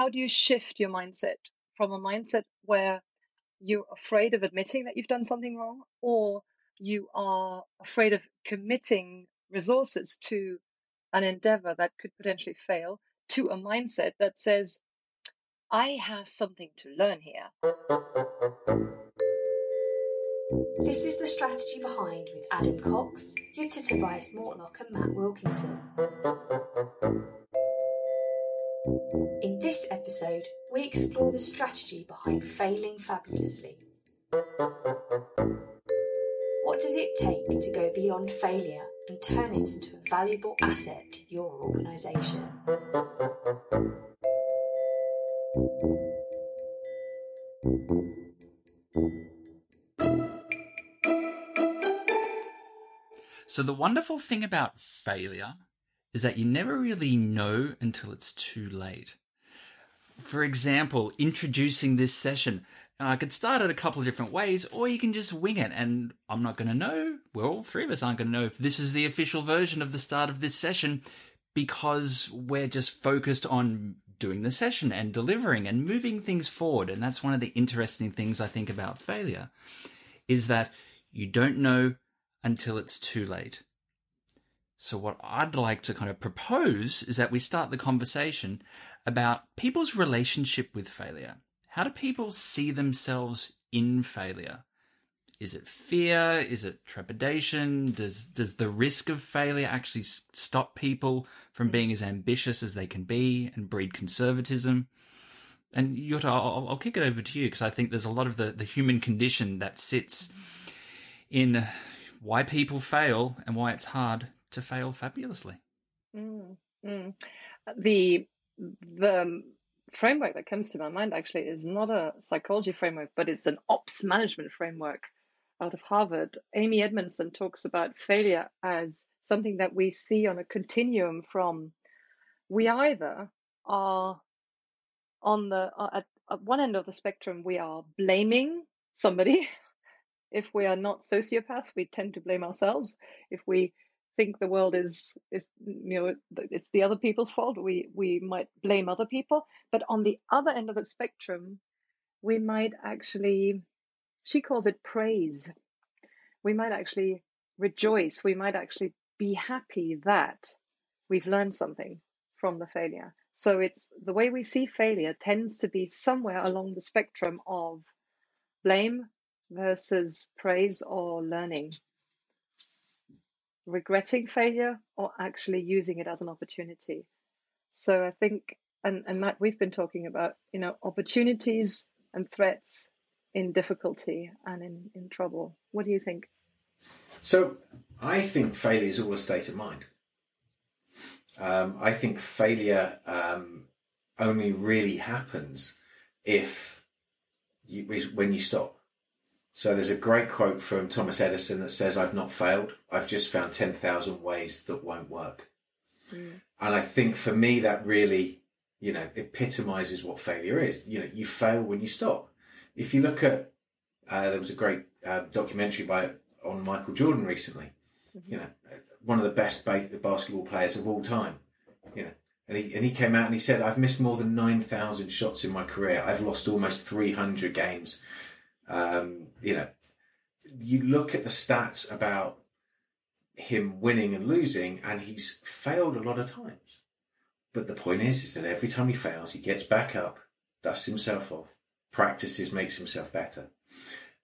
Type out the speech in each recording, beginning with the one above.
how do you shift your mindset from a mindset where you're afraid of admitting that you've done something wrong or you are afraid of committing resources to an endeavor that could potentially fail to a mindset that says, I have something to learn here. This is the strategy behind with Adam Cox, Jutta Tobias Mortlock, and Matt Wilkinson. In this episode, we explore the strategy behind failing fabulously. What does it take to go beyond failure and turn it into a valuable asset to your organisation? So, the wonderful thing about failure is that you never really know until it's too late. For example, introducing this session, I could start it a couple of different ways, or you can just wing it, and I'm not going to know. Well, all three of us aren't going to know if this is the official version of the start of this session because we're just focused on doing the session and delivering and moving things forward. And that's one of the interesting things I think about failure is that you don't know until it's too late. So what I'd like to kind of propose is that we start the conversation about people's relationship with failure. How do people see themselves in failure? Is it fear? Is it trepidation? Does does the risk of failure actually stop people from being as ambitious as they can be and breed conservatism? And Jutta, I'll, I'll kick it over to you because I think there's a lot of the, the human condition that sits in why people fail and why it's hard to fail fabulously. Mm, mm. The the framework that comes to my mind actually is not a psychology framework, but it's an ops management framework out of Harvard. Amy Edmondson talks about failure as something that we see on a continuum from we either are on the uh, at, at one end of the spectrum we are blaming somebody if we are not sociopaths we tend to blame ourselves if we think the world is is you know it's the other people's fault. We we might blame other people. But on the other end of the spectrum we might actually she calls it praise. We might actually rejoice. We might actually be happy that we've learned something from the failure. So it's the way we see failure tends to be somewhere along the spectrum of blame versus praise or learning regretting failure or actually using it as an opportunity. So I think, and, and Matt, we've been talking about, you know, opportunities and threats in difficulty and in, in trouble. What do you think? So I think failure is all a state of mind. Um, I think failure um, only really happens if you, when you stop. So there's a great quote from Thomas Edison that says, I've not failed. I've just found 10,000 ways that won't work. Mm. And I think for me, that really, you know, epitomizes what failure is. You know, you fail when you stop. If you look at, uh, there was a great uh, documentary by, on Michael Jordan recently, mm-hmm. you know, one of the best ba- basketball players of all time, you know, and he, and he came out and he said, I've missed more than 9,000 shots in my career. I've lost almost 300 games. Um, you know, you look at the stats about him winning and losing, and he's failed a lot of times. But the point is, is that every time he fails, he gets back up, dusts himself off, practices, makes himself better.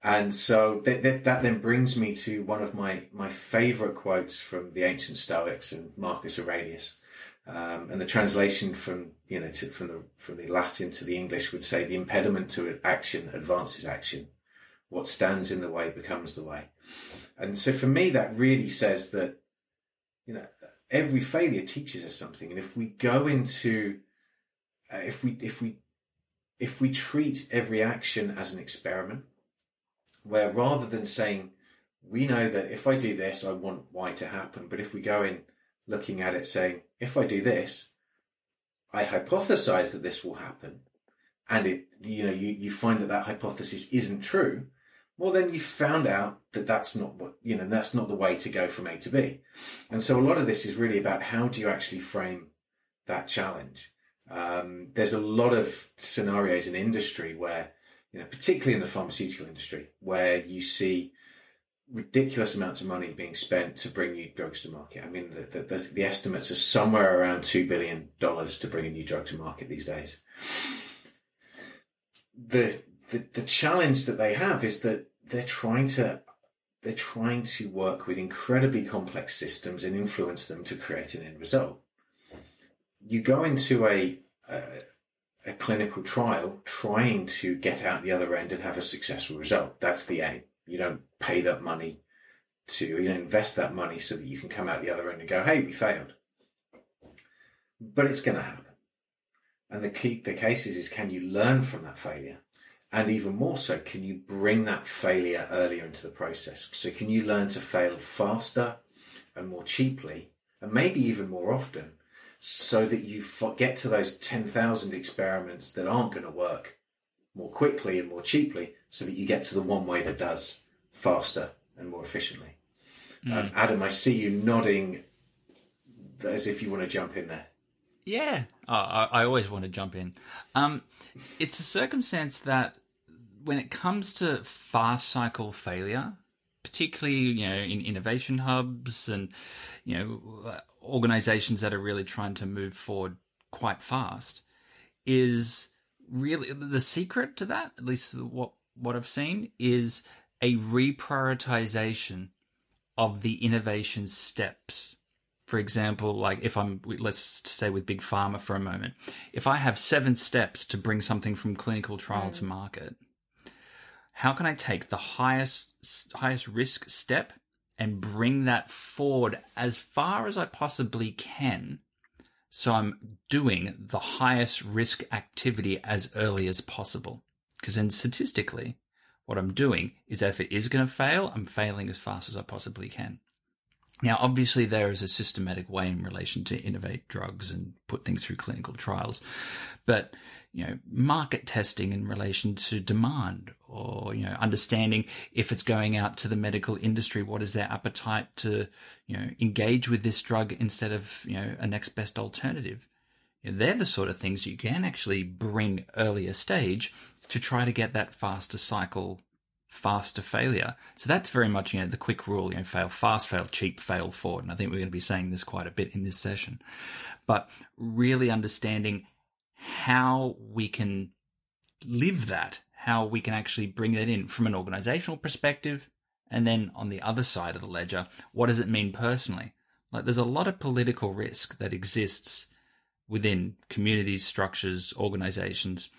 And so that, that, that, then brings me to one of my, my favorite quotes from the ancient Stoics and Marcus Aurelius. Um, and the translation from, you know, to, from the, from the Latin to the English would say the impediment to action advances action what stands in the way becomes the way. And so for me, that really says that, you know, every failure teaches us something. And if we go into, uh, if we, if we, if we treat every action as an experiment, where rather than saying, we know that if I do this, I want Y to happen. But if we go in looking at it saying, if I do this, I hypothesize that this will happen. And it, you know, you, you find that that hypothesis isn't true well, then you found out that that's not what, you know, that's not the way to go from A to B. And so a lot of this is really about how do you actually frame that challenge? Um, there's a lot of scenarios in industry where, you know, particularly in the pharmaceutical industry, where you see ridiculous amounts of money being spent to bring new drugs to market. I mean, the, the, the, estimates are somewhere around $2 billion to bring a new drug to market these days. The, the, the challenge that they have is that they're trying to they're trying to work with incredibly complex systems and influence them to create an end result. You go into a, a, a clinical trial trying to get out the other end and have a successful result. That's the aim. You don't pay that money to, you don't invest that money so that you can come out the other end and go, hey, we failed. But it's going to happen. And the key, the case is, is can you learn from that failure? And even more so, can you bring that failure earlier into the process? So can you learn to fail faster and more cheaply and maybe even more often so that you get to those 10,000 experiments that aren't going to work more quickly and more cheaply so that you get to the one way that does faster and more efficiently. Mm. Um, Adam, I see you nodding as if you want to jump in there. Yeah, oh, I, I, always want to jump in. Um, it's a circumstance that when it comes to fast cycle failure, particularly you know in innovation hubs and you know organizations that are really trying to move forward quite fast, is really the secret to that. At least what what I've seen is a reprioritization of the innovation steps for example, like if I'm, let's say with big pharma for a moment, if I have seven steps to bring something from clinical trial mm. to market, how can I take the highest, highest risk step and bring that forward as far as I possibly can? So I'm doing the highest risk activity as early as possible. Because then statistically, what I'm doing is that if it is going to fail, I'm failing as fast as I possibly can. Now, obviously, there is a systematic way in relation to innovate drugs and put things through clinical trials, but you know, market testing in relation to demand, or you know, understanding if it's going out to the medical industry, what is their appetite to you know engage with this drug instead of you know a next best alternative. You know, they're the sort of things you can actually bring earlier stage to try to get that faster cycle faster failure. So that's very much, you know, the quick rule, you know, fail fast, fail cheap, fail forward. And I think we're going to be saying this quite a bit in this session. But really understanding how we can live that, how we can actually bring that in from an organizational perspective. And then on the other side of the ledger, what does it mean personally? Like there's a lot of political risk that exists within communities, structures, organizations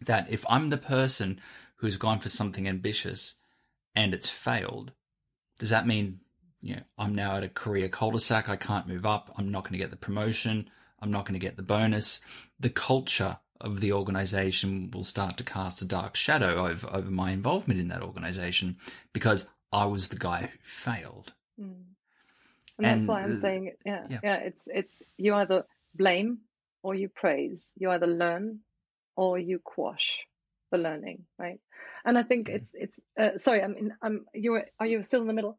that if I'm the person who's gone for something ambitious and it's failed, does that mean you know, I'm now at a career cul-de-sac. I can't move up. I'm not going to get the promotion. I'm not going to get the bonus. The culture of the organization will start to cast a dark shadow over, over my involvement in that organization because I was the guy who failed. Mm. And, and, that's why I'm saying, yeah, yeah, yeah, it's, it's, you either blame or you praise. You either learn or you quash the learning, right? And I think it's it's uh, sorry, I mean, I'm you are you still in the middle?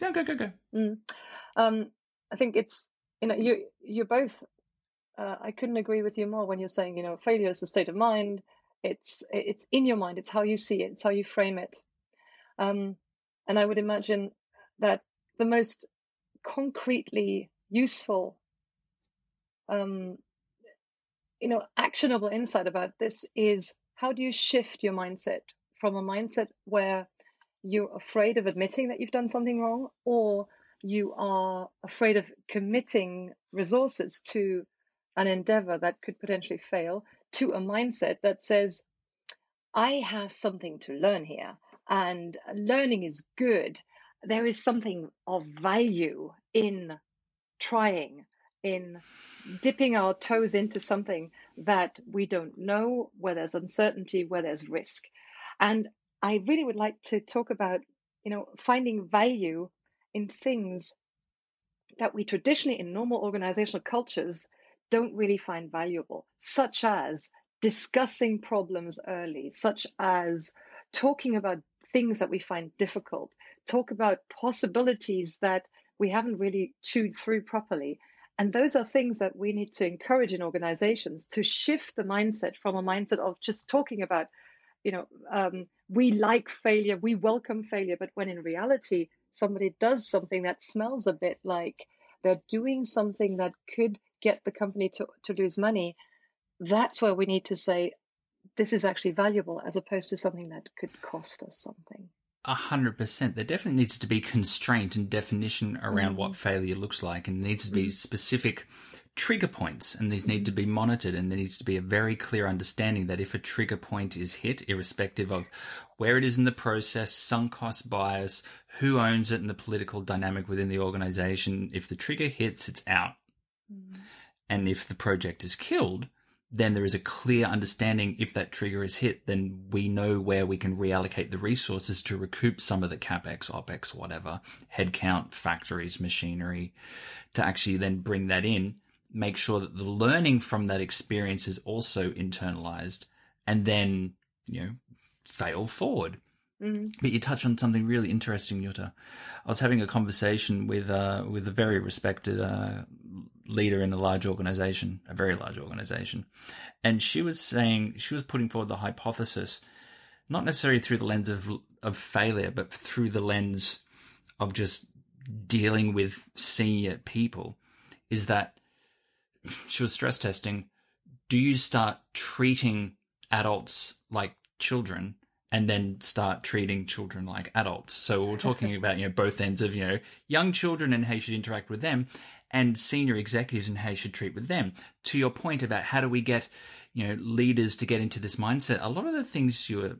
Yeah, go go go. Mm. Um, I think it's you know you you're both. Uh, I couldn't agree with you more when you're saying you know failure is a state of mind. It's it's in your mind. It's how you see it. It's how you frame it. Um, and I would imagine that the most concretely useful um, you know actionable insight about this is how do you shift your mindset from a mindset where you're afraid of admitting that you've done something wrong or you are afraid of committing resources to an endeavor that could potentially fail to a mindset that says i have something to learn here and learning is good there is something of value in trying in dipping our toes into something that we don't know, where there's uncertainty, where there's risk. And I really would like to talk about, you know, finding value in things that we traditionally in normal organizational cultures don't really find valuable, such as discussing problems early, such as talking about things that we find difficult, talk about possibilities that we haven't really chewed through properly, And those are things that we need to encourage in organizations to shift the mindset from a mindset of just talking about, you know, um, we like failure, we welcome failure, but when in reality, somebody does something that smells a bit like they're doing something that could get the company to, to lose money, that's where we need to say, this is actually valuable as opposed to something that could cost us something. A hundred percent. There definitely needs to be constraint and definition around Mm. what failure looks like, and needs to be Mm. specific trigger points, and these need to be monitored, and there needs to be a very clear understanding that if a trigger point is hit, irrespective of where it is in the process, sunk cost bias, who owns it, and the political dynamic within the organization, if the trigger hits, it's out. And if the project is killed, then there is a clear understanding if that trigger is hit, then we know where we can reallocate the resources to recoup some of the capex, opex, whatever, headcount, factories, machinery, to actually then bring that in, make sure that the learning from that experience is also internalized, and then, you know, fail forward. Mm. But you touch on something really interesting, Jutta. I was having a conversation with uh, with a very respected uh, leader in a large organization, a very large organization, and she was saying she was putting forward the hypothesis, not necessarily through the lens of of failure, but through the lens of just dealing with senior people, is that she was stress testing. Do you start treating adults like children? and then start treating children like adults. So we're talking about, you know, both ends of, you know, young children and how you should interact with them and senior executives and how you should treat with them. To your point about how do we get, you know, leaders to get into this mindset, a lot of the things you were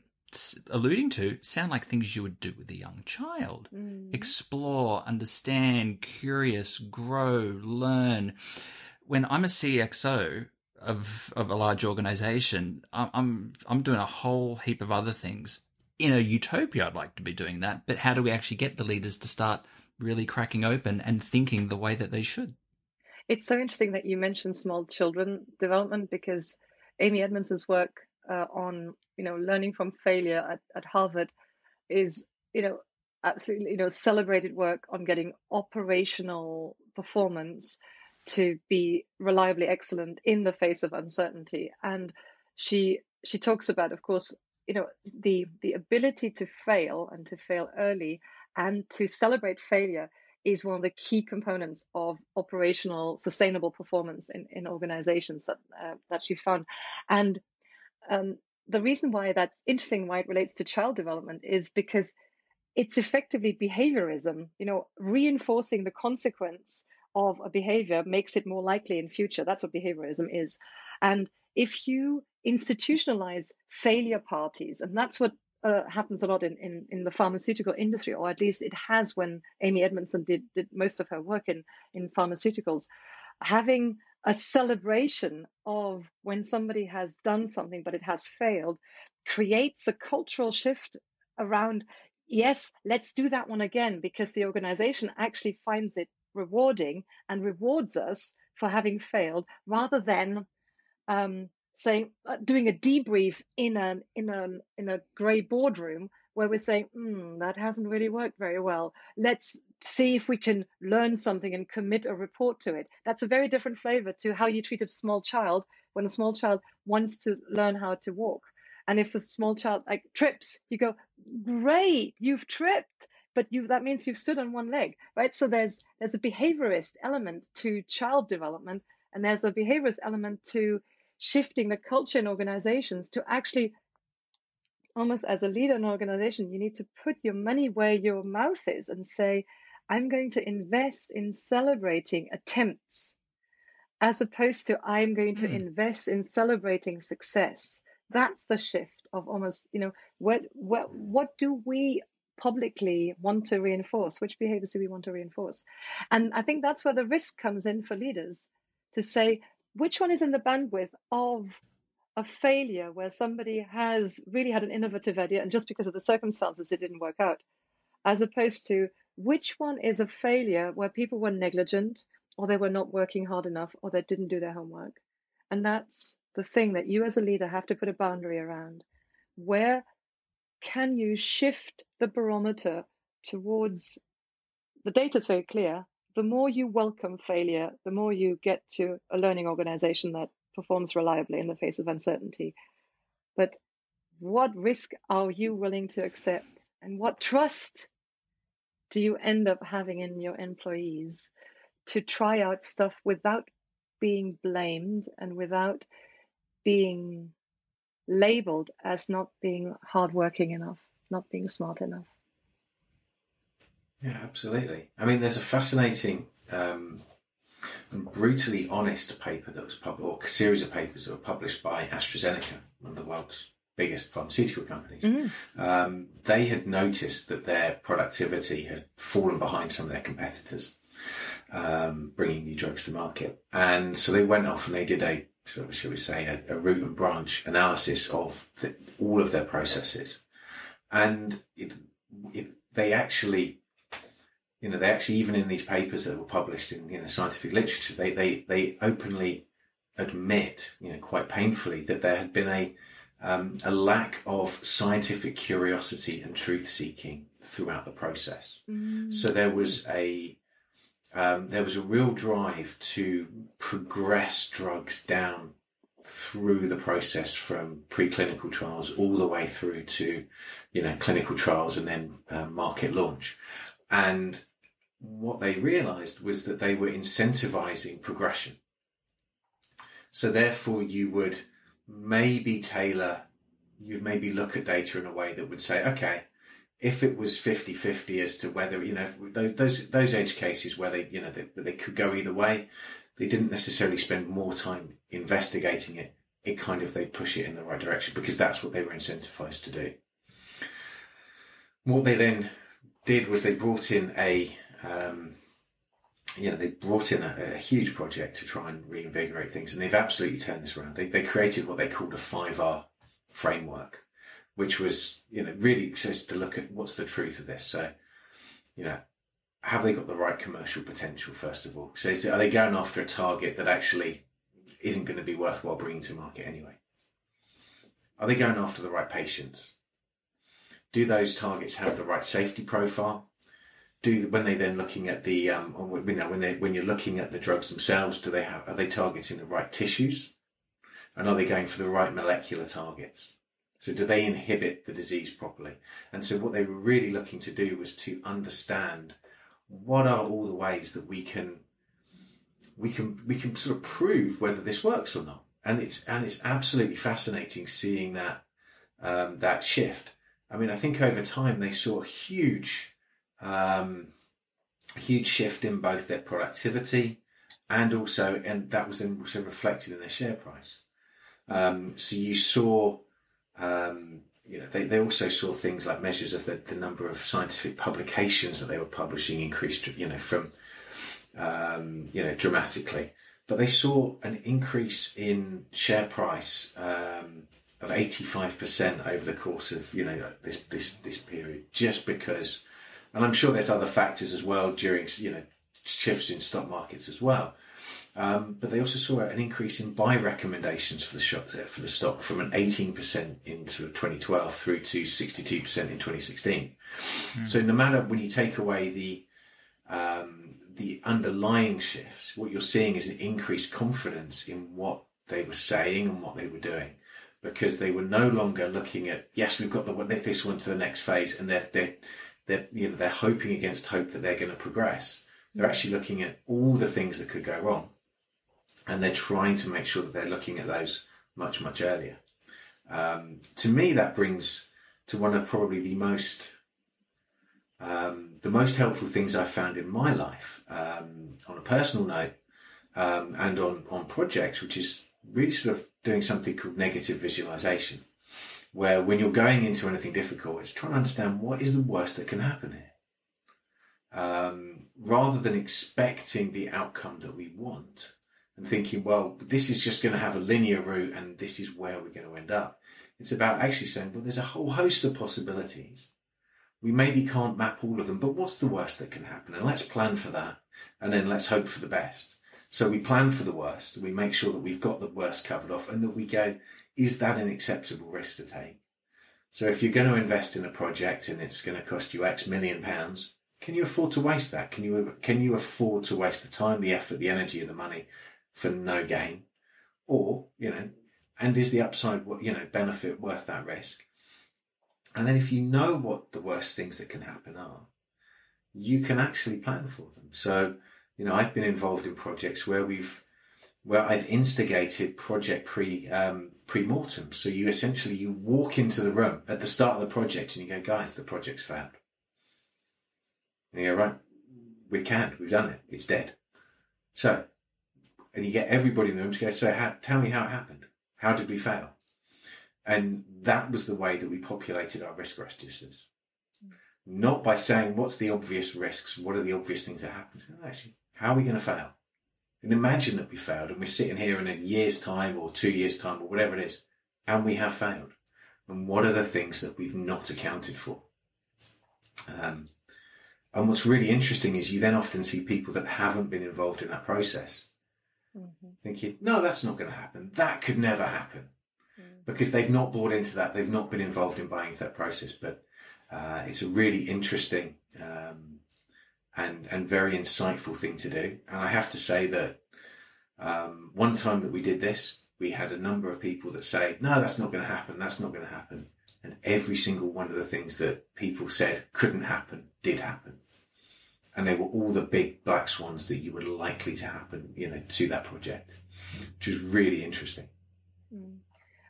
alluding to sound like things you would do with a young child. Mm. Explore, understand, curious, grow, learn. When I'm a CXO, of of a large organization, I'm I'm doing a whole heap of other things. In a utopia, I'd like to be doing that, but how do we actually get the leaders to start really cracking open and thinking the way that they should? It's so interesting that you mentioned small children development because Amy Edmondson's work uh, on you know learning from failure at, at Harvard is you know absolutely you know celebrated work on getting operational performance to be reliably excellent in the face of uncertainty and she she talks about of course you know the the ability to fail and to fail early and to celebrate failure is one of the key components of operational sustainable performance in, in organizations that uh, that she found and um, the reason why that's interesting why it relates to child development is because it's effectively behaviorism you know reinforcing the consequence of a behavior makes it more likely in future. That's what behaviorism is. And if you institutionalize failure parties, and that's what uh, happens a lot in, in, in the pharmaceutical industry, or at least it has when Amy Edmondson did, did most of her work in, in pharmaceuticals, having a celebration of when somebody has done something but it has failed creates a cultural shift around yes let's do that one again because the organization actually finds it rewarding and rewards us for having failed rather than um, saying uh, doing a debrief in a in a in a grey boardroom where we're saying mm, that hasn't really worked very well. Let's see if we can learn something and commit a report to it. That's a very different flavor to how you treat a small child when a small child wants to learn how to walk. And if the small child like trips you go great you've tripped but you that means you've stood on one leg right? So there's there's a behaviorist element to child development and there's a behaviorist element to shifting the culture in organizations to actually almost as a leader in an organization you need to put your money where your mouth is and say i'm going to invest in celebrating attempts as opposed to i'm going to Mm. invest in celebrating success. That's the shift of almost you know what what what do we publicly want to reinforce? Which behaviors do we want to reinforce? And i think that's where the risk comes in for leaders to say which one is in the bandwidth of a failure where somebody has really had an innovative idea and just because of the circumstances it didn't work out as opposed to which one is a failure where people were negligent or they were not working hard enough or they didn't do their homework? And that's the thing that you as a leader have to put a boundary around. Where can you shift the barometer towards the data is very clear the more you welcome failure, the more you get to a learning organization that performs reliably in the face of uncertainty. But what risk are you willing to accept? And what trust do you end up having in your employees to try out stuff without being blamed and without being labeled as not being hardworking enough, not being smart enough? Yeah, absolutely. I mean, there's a fascinating um, and brutally honest paper that was published, or a series of papers that were published by AstraZeneca, one of the world's biggest pharmaceutical companies. Mm-hmm. Um, they had noticed that their productivity had fallen behind some of their competitors, um, bringing new drugs to market. And so they went off and they did a, shall we say, a, a root and branch analysis of the, all of their processes. And it, it, they actually you know, they actually even in these papers that were published in you know scientific literature, they they they openly admit, you know, quite painfully that there had been a um, a lack of scientific curiosity and truth seeking throughout the process. Mm. So there was a um, there was a real drive to progress drugs down through the process from preclinical trials all the way through to you know clinical trials and then uh, market launch and what they realized was that they were incentivizing progression. So therefore you would maybe tailor, you'd maybe look at data in a way that would say, okay, if it was 50-50 as to whether, you know, those, those edge cases where they, you know, they, they could go either way, they didn't necessarily spend more time investigating it. It kind of, they push it in the right direction because that's what they were incentivized to do. What they then did was they brought in a um, you know, they brought in a, a, huge project to try and reinvigorate things, and they've absolutely turned this around. They, they created what they called a 5R framework, which was, you know, really says to look at what's the truth of this. So, you know, have they got the right commercial potential, first of all? So, are they going after a target that actually isn't going to be worthwhile bringing to market anyway? Are they going after the right patients? Do those targets have the right safety profile? do when they then looking at the um, you know when they when you're looking at the drugs themselves, do they have are they targeting the right tissues, and are they going for the right molecular targets? So do they inhibit the disease properly? And so what they were really looking to do was to understand what are all the ways that we can we can we can sort of prove whether this works or not. And it's and it's absolutely fascinating seeing that um, that shift. I mean, I think over time they saw huge um, huge shift in both their productivity and also, and that was then also reflected in their share price. Um, so you saw, um, you know, they, they also saw things like measures of the, the number of scientific publications that they were publishing increased, you know, from, um, you know, dramatically. But they saw an increase in share price um, of 85% over the course of, you know, this, this, this period, just because and I'm sure there's other factors as well during, you know, shifts in stock markets as well. Um, but they also saw an increase in buy recommendations for the stock, for the stock from an 18% into 2012 through to 62% in 2016. Mm. So no matter when you take away the um, the underlying shifts, what you're seeing is an increased confidence in what they were saying and what they were doing, because they were no longer looking at yes, we've got the this one to the next phase, and they're they're they're you know they're hoping against hope that they're going to progress. They're mm. actually looking at all the things that could go wrong, and they're trying to make sure that they're looking at those much much earlier. Um, to me, that brings to one of probably the most um, the most helpful things I've found in my life um, on a personal note um, and on on projects, which is really sort of doing something called negative visualization where when you're going into anything difficult, it's trying to understand what is the worst that can happen here. Um, rather than expecting the outcome that we want and thinking, well, this is just going to have a linear route and this is where we're going to end up. It's about actually saying, well, there's a whole host of possibilities. We maybe can't map all of them, but what's the worst that can happen? And let's plan for that. And then let's hope for the best. So we plan for the worst. We make sure that we've got the worst covered off and that we go, is that an acceptable risk to take? So if you're going to invest in a project and it's going to cost you X million pounds, can you afford to waste that? Can you can you afford to waste the time, the effort, the energy, and the money for no gain? Or you know, and is the upside you know benefit worth that risk? And then if you know what the worst things that can happen are, you can actually plan for them. So you know, I've been involved in projects where we've where I've instigated project pre um, pre mortem. So you essentially you walk into the room at the start of the project and you go, guys, the project's failed. And you go, right, we can't, we've done it, it's dead. So, and you get everybody in the room to go, so how, tell me how it happened. How did we fail? And that was the way that we populated our risk registers. Not by saying, what's the obvious risks? What are the obvious things that happen? Actually, how are we going to fail? And imagine that we failed and we're sitting here in a year's time or two years' time or whatever it is, and we have failed. And what are the things that we've not accounted for? Um, and what's really interesting is you then often see people that haven't been involved in that process mm-hmm. thinking, no, that's not going to happen. That could never happen. Mm. Because they've not bought into that. They've not been involved in buying into that process. But uh, it's a really interesting um, and, and very insightful thing to do. And I have to say that um, one time that we did this, we had a number of people that say, no, that's not going to happen. That's not going to happen. And every single one of the things that people said couldn't happen did happen. And they were all the big black swans that you were likely to happen, you know, to that project, which was really interesting. Mm.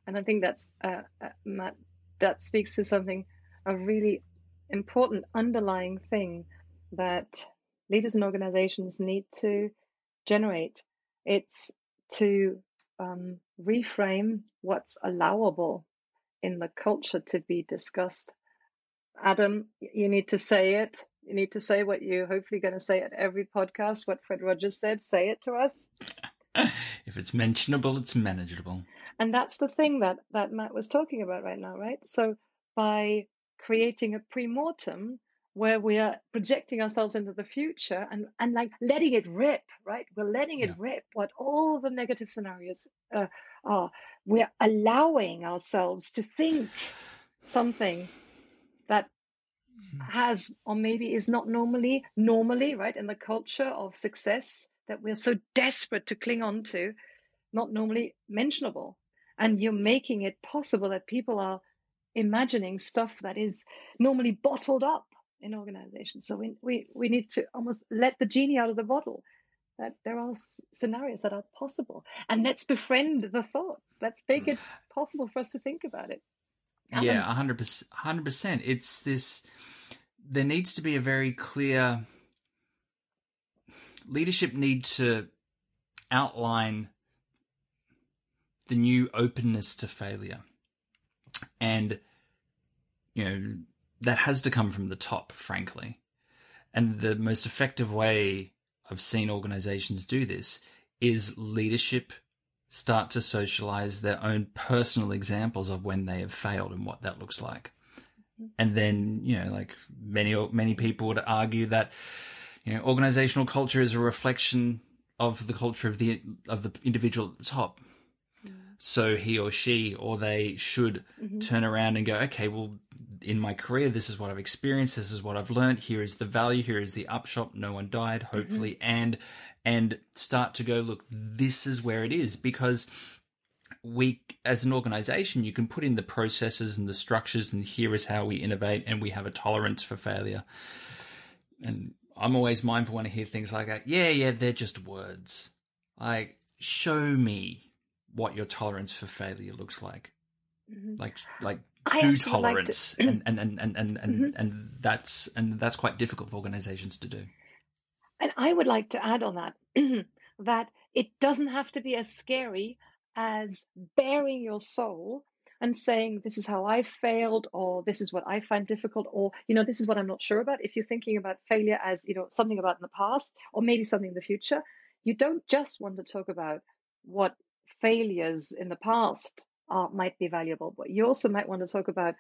And I think that's, uh, uh, Matt, that speaks to something, a really important underlying thing that leaders and organizations need to generate. It's to um, reframe what's allowable in the culture to be discussed. Adam, you need to say it. You need to say what you're hopefully going to say at every podcast. What Fred Rogers said, say it to us. if it's mentionable, it's manageable. And that's the thing that, that Matt was talking about right now, right? So by creating a pre-mortem where we are projecting ourselves into the future and, and like letting it rip, right? We're letting it yeah. rip what all the negative scenarios uh, are. We're allowing ourselves to think something that hmm. has or maybe is not normally normally right in the culture of success that we're so desperate to cling on to not normally mentionable and you're making it possible that people are imagining stuff that is normally bottled up in organizations. So we, we, we need to almost let the genie out of the bottle that there are scenarios that are possible and let's befriend the thought. Let's make mm. it possible for us to think about it. Yeah, hundred percent. Hundred percent. It's this. There needs to be a very clear leadership need to outline the new openness to failure, and you know that has to come from the top, frankly. And the most effective way I've seen organizations do this is leadership start to socialize their own personal examples of when they have failed and what that looks like. And then, you know, like many, many people would argue that, you know, organizational culture is a reflection of the culture of the, of the individual at the top. So he or she or they should mm-hmm. turn around and go, okay, well, in my career, this is what I've experienced. This is what I've learned. Here is the value. Here is the upshot. No one died, mm-hmm. hopefully, mm-hmm. and and start to go look. This is where it is because we, as an organization, you can put in the processes and the structures, and here is how we innovate, and we have a tolerance for failure. And I'm always mindful when I hear things like that. Yeah, yeah, they're just words. Like, show me what your tolerance for failure looks like. Mm-hmm. Like, like I do tolerance, to... and, and, and, and, and, and, mm-hmm. and that's and that's quite difficult for organizations to do. And I would like to add on that that it doesn't have to be as scary as baring your soul and saying this is how I failed or this is what I find difficult or you know this is what I'm not sure about if you're thinking about failure as you know something about in the past or maybe something in the future you don't just want to talk about what failures in the past are, might be valuable. But you also might want to talk about,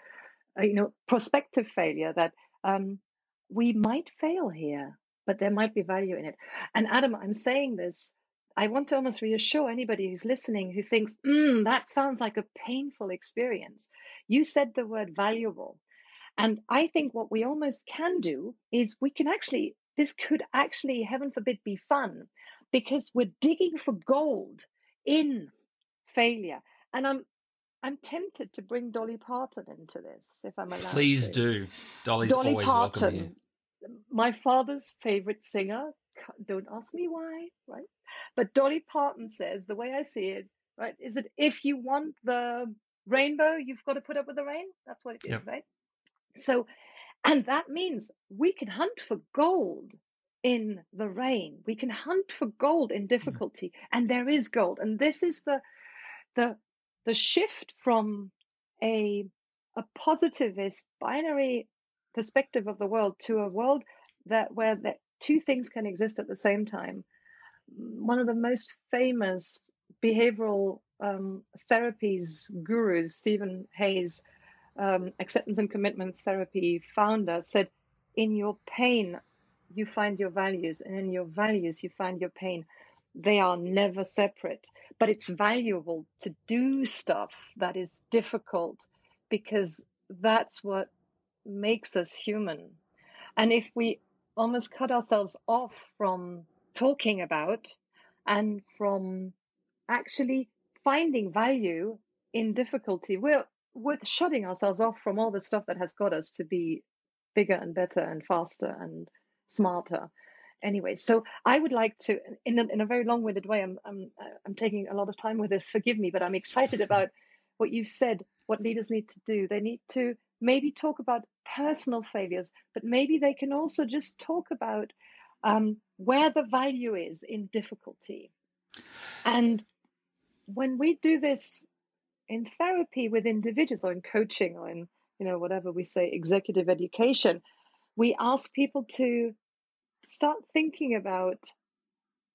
uh, you know, prospective failure that um, we might fail here, but there might be value in it. And Adam, I'm saying this. I want to almost reassure anybody who's listening who thinks, mm, that sounds like a painful experience. You said the word valuable. And I think what we almost can do is we can actually, this could actually, heaven forbid, be fun because we're digging for gold in failure. And I'm I'm tempted to bring Dolly Parton into this, if I'm allowed. Please to. do. Dolly's Dolly always welcome here. Parton, my father's favorite singer. Don't ask me why, right? But Dolly Parton says the way I see it, right, is that if you want the rainbow, you've got to put up with the rain. That's what it is, Yep. right? So, and that means we can hunt for gold in the rain. We can hunt for gold in hmm. difficulty, and there is gold. And this is the the the shift from a a positivist binary perspective of the world to a world that where two things can exist at the same time. One of the most famous behavioral um, therapies gurus, Steven Hayes, um, acceptance and commitment therapy founder, said, "In your pain, you find your values, and in your values, you find your pain. They are never separate." But it's valuable to do stuff that is difficult because that's what makes us human. And if we almost cut ourselves off from talking about and from actually finding value in difficulty, we're, we're shutting ourselves off from all the stuff that has got us to be bigger and better and faster and smarter. Anyway, so I would like to, in a, in a very long-winded way, I'm, I'm I'm taking a lot of time with this. Forgive me, but I'm excited about what you've said. What leaders need to do, they need to maybe talk about personal failures, but maybe they can also just talk about um, where the value is in difficulty. And when we do this in therapy with individuals or in coaching or in you know whatever we say executive education, we ask people to start thinking about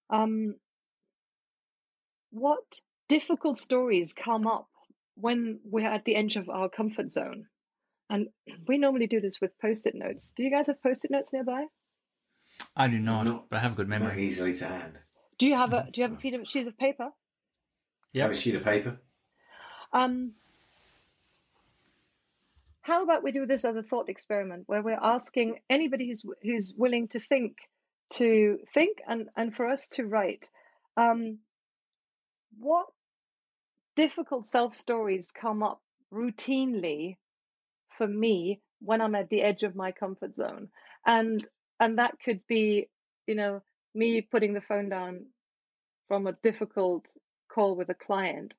um, what difficult stories come up when we're at the edge of our comfort zone. And we normally do this with post-it notes. Do you guys have post-it notes nearby? I do not, Not- but I have a good Not memory. easily to hand. Do you have a Do you have a sheet of, paper? Yep. Have a sheet of paper. Um, how about we do this as a thought experiment, where we're asking anybody who's who's willing to think to think and and for us to write. Um, what difficult self stories come up routinely for me when I'm at the edge of my comfort zone, and and that could be, you know, me putting the phone down from a difficult call with a client,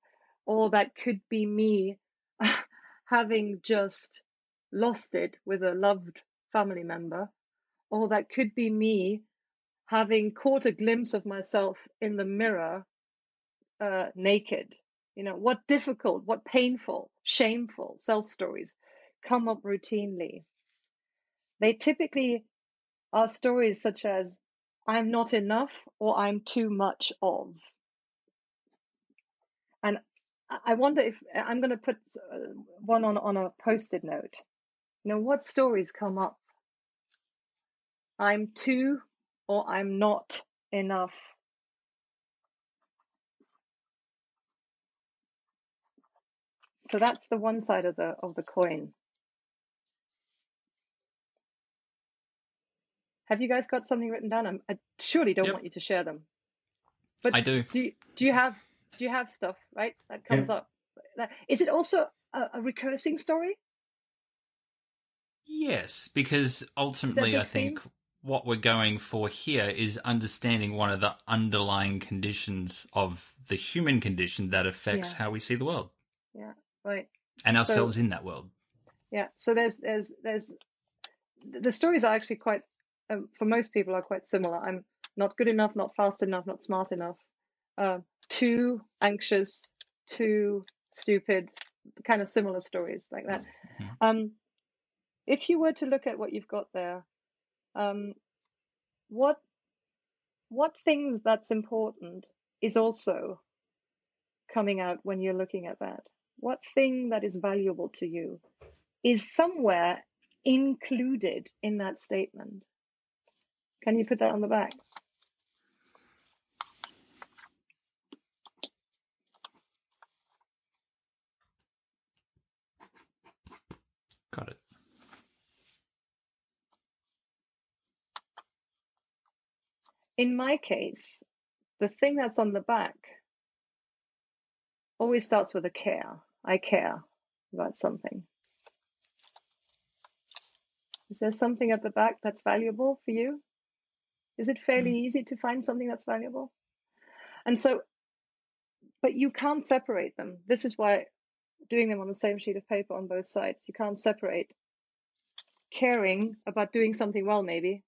or that could be me having just lost it with a loved family member, or that could be me having caught a glimpse of myself in the mirror uh, naked. You know, what difficult, what painful, shameful self stories come up routinely. They typically are stories such as, I'm not enough or I'm too much of. I wonder if I'm going to put uh, one on, on a post it note. You know, what stories come up? I'm too or I'm not enough. So that's the one side of the of the coin. Have you guys got something written down? I'm, I surely don't Yep. want you to share them. But I do. do you, do you have you have stuff right that comes up? Is it also a, a recursing story? Yes, because ultimately, I think what we're going for here is understanding one of the underlying conditions of the human condition that affects Yeah. how we see the world Yeah, right. and ourselves in that world. Yeah. So there's there's there's the stories are actually quite um, for most people are quite similar. I'm not good enough, not fast enough, not smart enough, uh, too anxious, too stupid, kind of similar stories like that. Mhm. Um, if you were to look at what you've got there, um, what what things that's important is also coming out when you're looking at that? What thing that is valuable to you is somewhere included in that statement? Can you put that on the back? In my case, the thing that's on the back always starts with a care. I care about something. Is there something at the back that's valuable for you? Is it fairly mm. easy to find something that's valuable? And so, but you can't separate them. This is why doing them on the same sheet of paper on both sides, you can't separate caring about doing something well, maybe,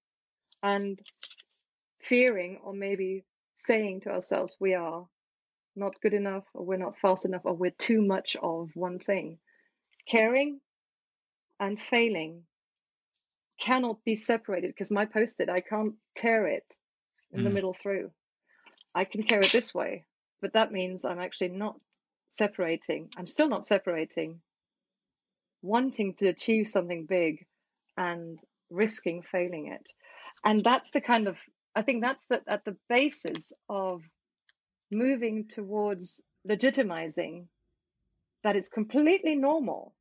and fearing or maybe saying to ourselves, we are not good enough, or we're not fast enough, or we're too much of one thing. Caring and failing cannot be separated because my post it, I can't tear it in mm. the middle through. I can carry it this way, but that means I'm actually not separating. I'm still not separating wanting to achieve something big and risking failing it. And that's the kind of, I think that's the, at the basis of moving towards legitimizing that it's completely normal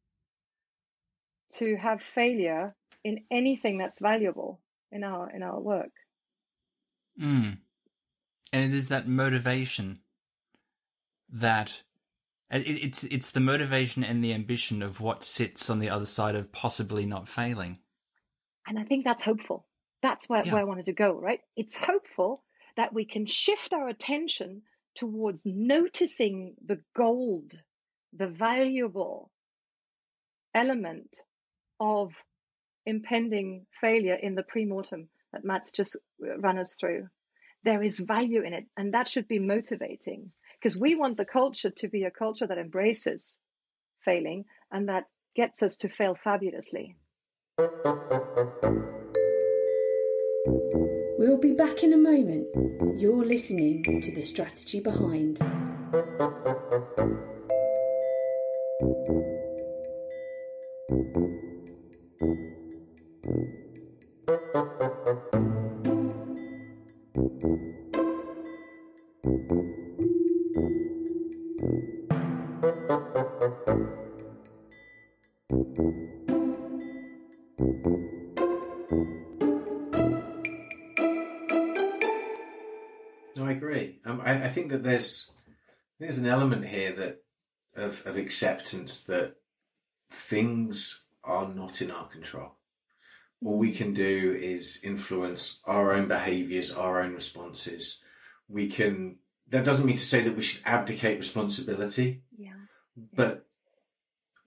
to have failure in anything that's valuable in our in our work. Mm. And it is that motivation that it's it's the motivation and the ambition of what sits on the other side of possibly not failing. And I think that's hopeful. That's where, yeah. where I wanted to go, right? It's hopeful that we can shift our attention towards noticing the gold, the valuable element of impending failure in the pre-mortem that Matt's just uh, run us through. There is value in it, and that should be motivating because we want the culture to be a culture that embraces failing and that gets us to fail fabulously. We'll be back in a moment. You're listening to the strategy behind. That there's there's an element here that of of acceptance that things are not in our control. All we can do is influence our own behaviors, our own responses. We can. That doesn't mean to say that we should abdicate responsibility. Yeah. But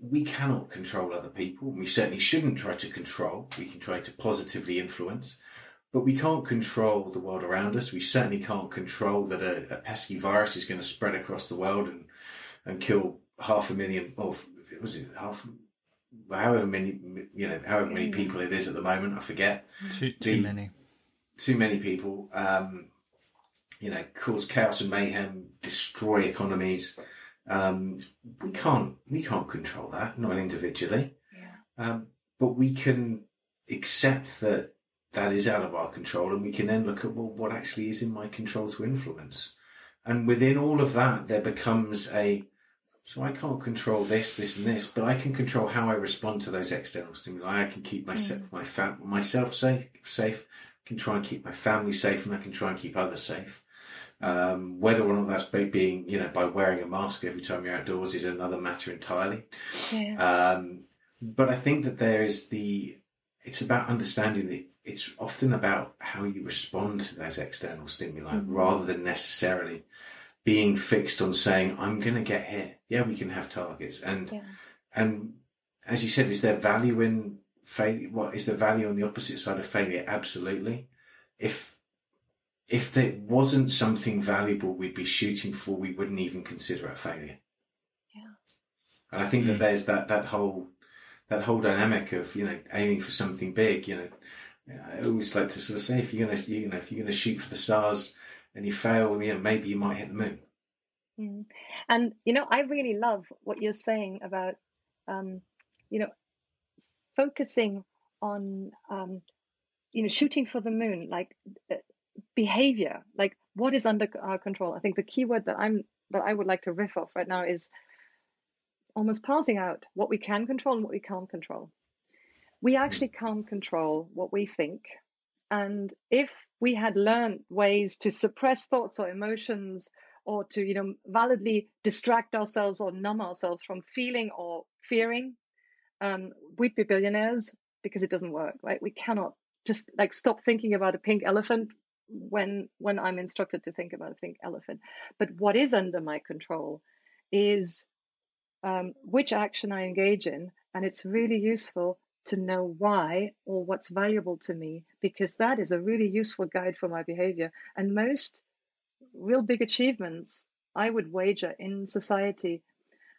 we cannot control other people. We certainly shouldn't try to control. We can try to positively influence, but we can't control the world around us. We certainly can't control that a, a pesky virus is going to spread across the world and and kill half a million of was it half however many you know however many people it is at the moment I forget. Too too the, many. Too many people um, you know cause chaos and mayhem destroy economies. Um, we can't we can't control that not individually. Yeah. um, but we can accept that that is out of our control and we can then look at well what actually is in my control to influence and within all of that there becomes a so I can't control this, this, and this, but I can control how I respond to those external stimuli. I can keep myself, mm. my myself safe, safe. I can try and keep my family safe, and I can try and keep others safe. Um, whether or not that's being, you know, by wearing a mask every time you're outdoors is another matter entirely. Yeah. Um, but I think that there is the, it's about understanding that it's often about how you respond to those external stimuli mm. rather than necessarily being fixed on saying, I'm going to get here. Yeah, we can have targets. And, yeah. and as you said, is there value in failure? What is the value on the opposite side of failure? Absolutely. If, if there wasn't something valuable we'd be shooting for, we wouldn't even consider a failure. Yeah. And I think that hmm. there's that, that whole, that whole dynamic of, you know, aiming for something big, you know, I always like to sort of say, if you're to, you know, if you're to shoot for the stars, and you fail, you know, maybe you might hit the moon. Mm. And you know, I really love what you're saying about, um, you know, focusing on, um, you know, shooting for the moon, like uh, behavior, like what is under our control. I think the key word that I'm that I would like to riff off right now is almost parsing out what we can control and what we can't control. We actually can't control what we think And if we had learned ways to suppress thoughts or emotions or to, you know, validly distract ourselves or numb ourselves from feeling or fearing, um, we'd be billionaires because it doesn't work, right? We cannot just like stop thinking about a pink elephant when when I'm instructed to think about a pink elephant. But what is under my control is um, which action I engage in, and it's really useful to know why or what's valuable to me because that is a really useful guide for my behavior. And most real big achievements, I would wager, in society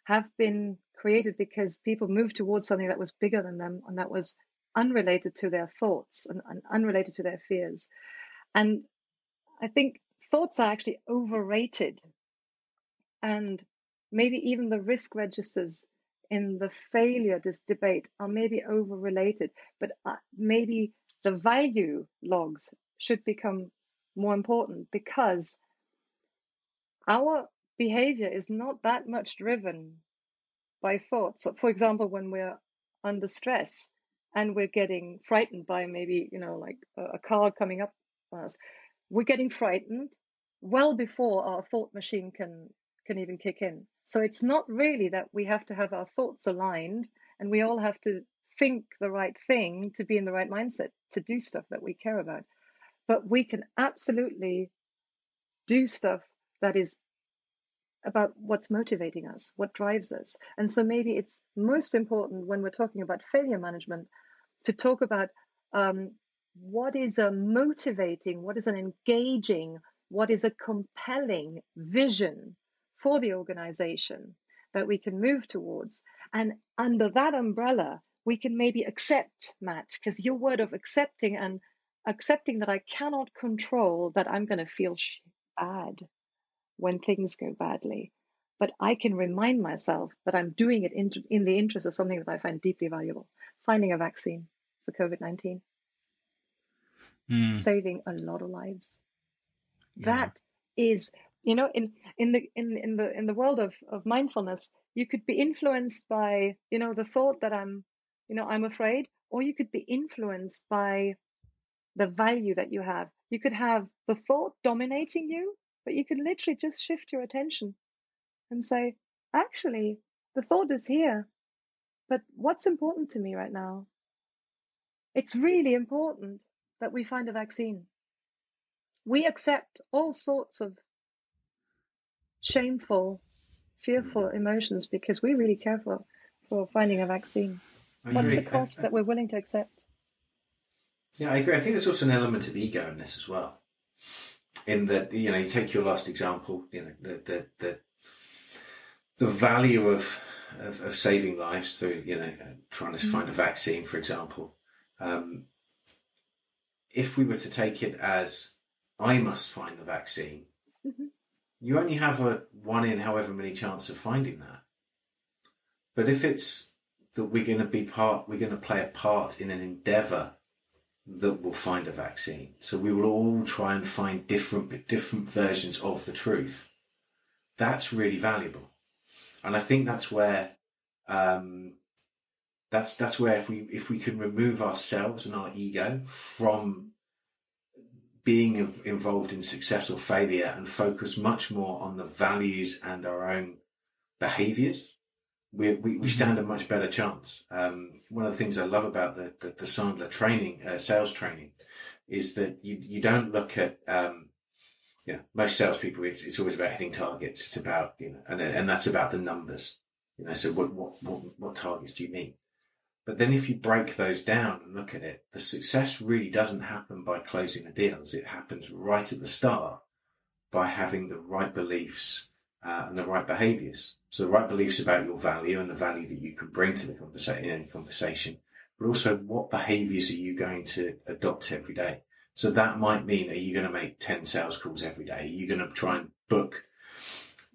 have been created because people moved towards something that was bigger than them and that was unrelated to their thoughts and, and unrelated to their fears. And I think thoughts are actually overrated. And maybe even the risk registers in the failure this debate are maybe over related, but uh, maybe the value logs should become more important because our behavior is not that much driven by thoughts. For example, when we're under stress and we're getting frightened by maybe, you know, like a, a car coming up on us, we're getting frightened well before our thought machine can can even kick in. So it's not really that we have to have our thoughts aligned and we all have to think the right thing to be in the right mindset to do stuff that we care about. But we can absolutely do stuff that is about what's motivating us, what drives us. And so maybe it's most important when we're talking about failure management to talk about um, what is a motivating, what is an engaging, what is a compelling vision for the organization that we can move towards. And under that umbrella, we can maybe accept, Matt, because your word of accepting and accepting that I cannot control that I'm going to feel bad when things go badly. But I can remind myself that I'm doing it in, in the interest of something that I find deeply valuable finding a vaccine for COVID 19, mm. saving a lot of lives. Yeah. That is you know in in the in in the in the world of of mindfulness you could be influenced by you know the thought that i'm you know i'm afraid or you could be influenced by the value that you have. You could have the thought dominating you but you could literally just shift your attention and say actually the thought is here but what's important to me right now? It's really important that we find a vaccine. We accept all sorts of shameful, fearful emotions because we're really care for, for finding a vaccine. I What's the cost I- that we're willing to accept? Yeah, I agree. I think there's also an element of ego in this as well. In that, you know, you take your last example, you know, the the the, the value of, of of saving lives through, you know, trying to find a vaccine, for example. Um, if we were to take it as I must find the vaccine, Mhm. You only have a one in however many chance of finding that. But if it's that we're going to be part, we're going to play a part in an endeavour that will find a vaccine. So we will all try and find different different versions of the truth. That's really valuable, and I think that's where um, that's that's where if we if we can remove ourselves and our ego from being involved in success or failure and focus much more on the values and our own behaviors, we, we, we stand a much better chance. Um, one of the things I love about the, the, the Sandler training, uh, sales training, is that you, you don't look at, um, you know, most salespeople, it's, it's always about hitting targets. It's about, you know, and, and that's about the numbers, you know, so what, what, what, what targets do you meet? But then if you break those down and look at it, the success really doesn't happen by closing the deals. It happens right at the start by having the right beliefs uh, and the right behaviors. So the right beliefs about your value and the value that you can bring to the conversation conversation, but also what behaviors are you going to adopt every day? So that might mean, are you going to make 10 sales calls every day? Are you going to try and book,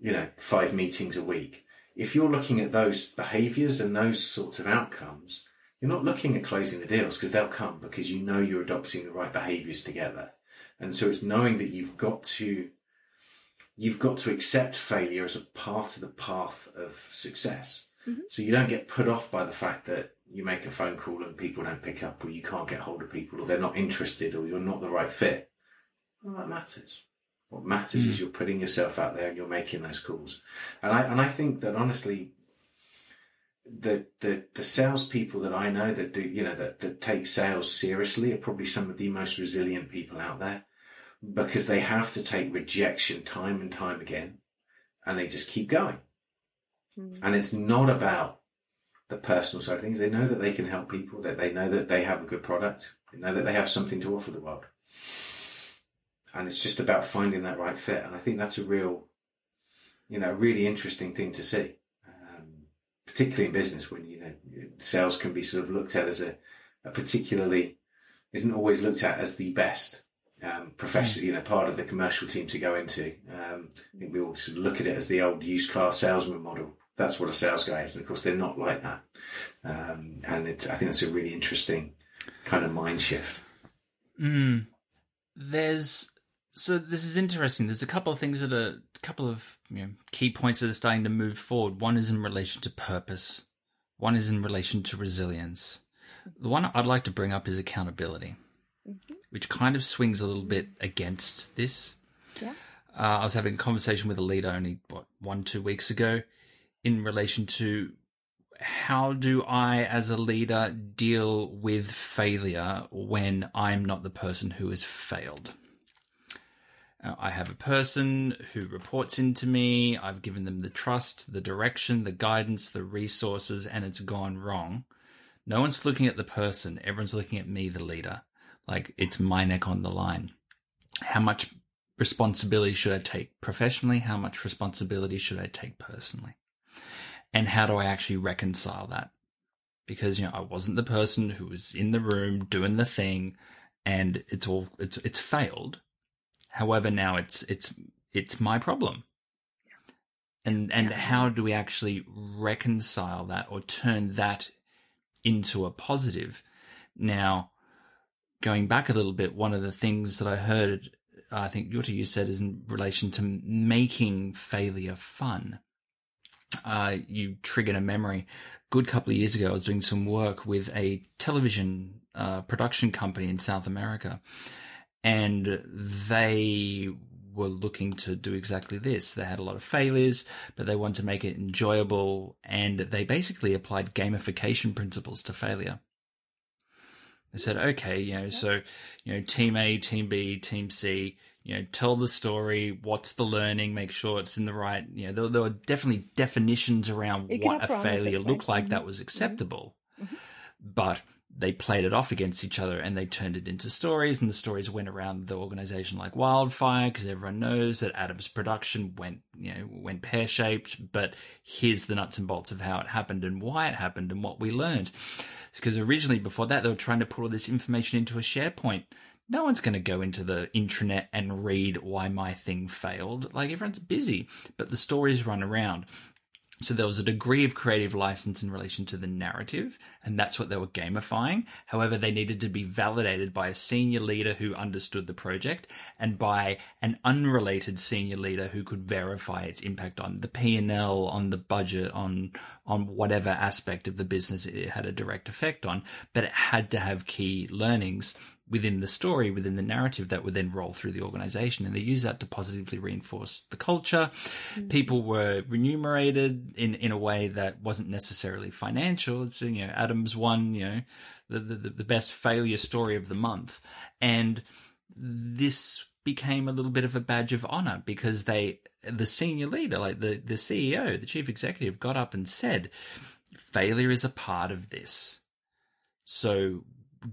you know, five meetings a week? If you're looking at those behaviors and those sorts of outcomes, you're not looking at closing the deals because they'll come because you know you're adopting the right behaviors together. And so it's knowing that you've got to you've got to accept failure as a part of the path of success. Mhm. So you don't get put off by the fact that you make a phone call and people don't pick up, or you can't get hold of people, or they're not interested, or you're not the right fit. Well, that matters. What matters mm. is you're putting yourself out there and you're making those calls. And I and I think that honestly, the the the salespeople that I know that do you know that that take sales seriously are probably some of the most resilient people out there because they have to take rejection time and time again, and they just keep going. Mm. And it's not about the personal side of things. They know that they can help people. That they know that they have a good product. They know that they have something to offer the world and it's just about finding that right fit. And I think that's a real, you know, really interesting thing to see, particularly in business when you know sales can be sort of looked at as a, a particularly isn't always looked at as the best um, profession, mm. you know, part of the commercial team to go into. Um, I think we all sort of look at it as the old used car salesman model. That's what a sales guy is, and of course they're not like that. Um, and it, I think that's a really interesting kind of mind shift. Mm. There's so this is interesting. There's a couple of things that are a couple of you know, key points that are starting to move forward. One is in relation to purpose. One is in relation to resilience. The one I'd like to bring up is accountability, mm-hmm. which kind of swings a little bit against this. Yeah. Uh, I was having a conversation with a leader only what one two weeks ago, in relation to how do I, as a leader, deal with failure when I'm not the person who has failed. Uh, I have a person who reports into me. I've given them the trust, the direction, the guidance, the resources, and it's gone wrong. No one's looking at the person. Everyone's looking at me, the leader. Like it's my neck on the line. How much responsibility should I take professionally? How much responsibility should I take personally? And how do I actually reconcile that? Because, you know, I wasn't the person who was in the room doing the thing and it's all, it's, it's failed However, now it's it's it's my problem. And and yeah. how do we actually reconcile that or turn that into a positive? Now, going back a little bit, one of the things that I heard, I think Jutta, you said, is in relation to making failure fun. Uh, you triggered a memory. Good couple of years ago, I was doing some work with a television uh, production company in South America, and they were looking to do exactly this. They had a lot of failures, but they wanted to make it enjoyable, and they basically applied gamification principles to failure. They said, okay, you know, so, you know, team A, team B, team C, you know, tell the story, what's the learning, make sure it's in the right, you know, there, there were definitely definitions around what a failure looked like that was acceptable. Mm-hmm. But they played it off against each other and they turned it into stories and the stories went around the organization like wildfire because everyone knows that Adam's production went you know went pear-shaped but here's the nuts and bolts of how it happened and why it happened and what we learned. Because originally before that they were trying to put all this information into a SharePoint. No one's going to go into the intranet and read why my thing failed. Like everyone's busy but the stories run around so there was a degree of creative license in relation to the narrative, and that's what they were gamifying. However, they needed to be validated by a senior leader who understood the project and by an unrelated senior leader who could verify its impact on the P&L, on the budget, on on whatever aspect of the business it had a direct effect on, but it had to have key learnings within the story, within the narrative that would then roll through the organization. And they use that to positively reinforce the culture. Mm-hmm. People were remunerated in, in a way that wasn't necessarily financial. It's, you know, Adams won, you know, the, the, the best failure story of the month. And this became a little bit of a badge of honor because they, the senior leader, like the, the CEO, the chief executive got up and said, failure is a part of this. So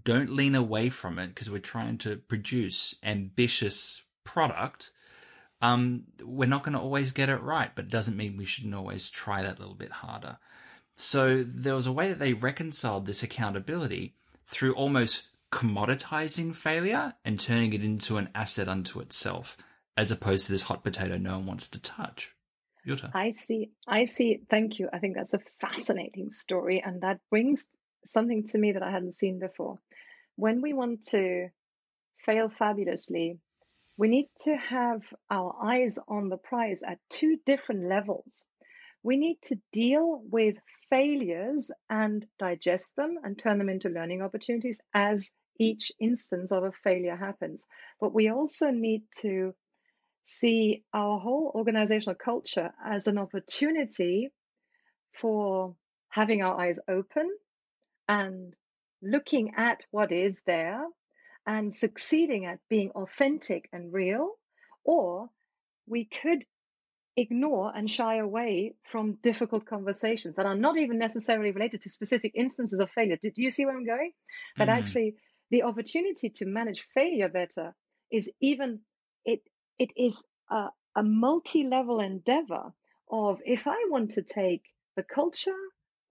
don't lean away from it because we're trying to produce ambitious product. Um, we're not going to always get it right, but it doesn't mean we shouldn't always try that little bit harder. So there was a way that they reconciled this accountability through almost commoditizing failure and turning it into an asset unto itself, as opposed to this hot potato no one wants to touch. Jutta. I see. I see. Thank you. I think that's a fascinating story, and that brings something to me that I hadn't seen before. When we want to fail fabulously, we need to have our eyes on the prize at two different levels. we need to deal with failures and digest them and turn them into learning opportunities as each instance of a failure happens. But we also need to see our whole organizational culture as an opportunity for having our eyes open and looking at what is there and succeeding at being authentic and real, or we could ignore and shy away from difficult conversations that are not even necessarily related to specific instances of failure. Do you see where I'm going? That mm-hmm. actually the opportunity to manage failure better is even it it is a, a multi-level endeavor of if I want to take the culture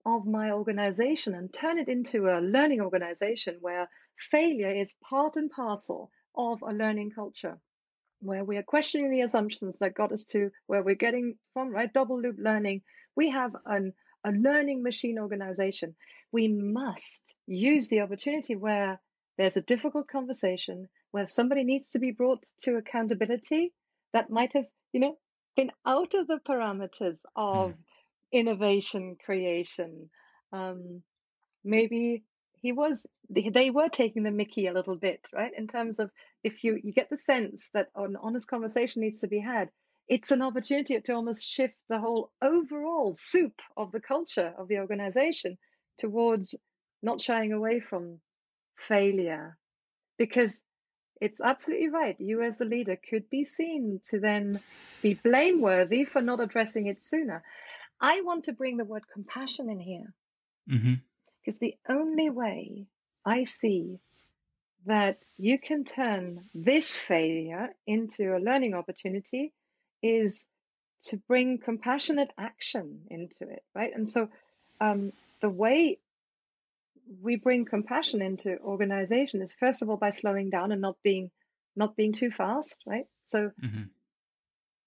of my organization and turn it into a learning organization where failure is part and parcel of a learning culture where we are questioning the assumptions that got us to where we're getting from right? Double loop learning. We have an, a learning machine organization. We must use the opportunity where there's a difficult conversation where somebody needs to be brought to accountability that might have you know been out of the parameters of mm innovation creation. Um, maybe he was they were taking the mickey a little bit right in terms of if you you get the sense that an honest conversation needs to be had it's an opportunity to almost shift the whole overall soup of the culture of the organization towards not shying away from failure because it's absolutely right you as the leader could be seen to then be blameworthy for not addressing it sooner I want to bring the word compassion in here. Mm-hmm. Because the only way I see that you can turn this failure into a learning opportunity is to bring compassionate action into it, right? And so um, the way we bring compassion into organization is first of all by slowing down and not being not being too fast, right? So mm-hmm.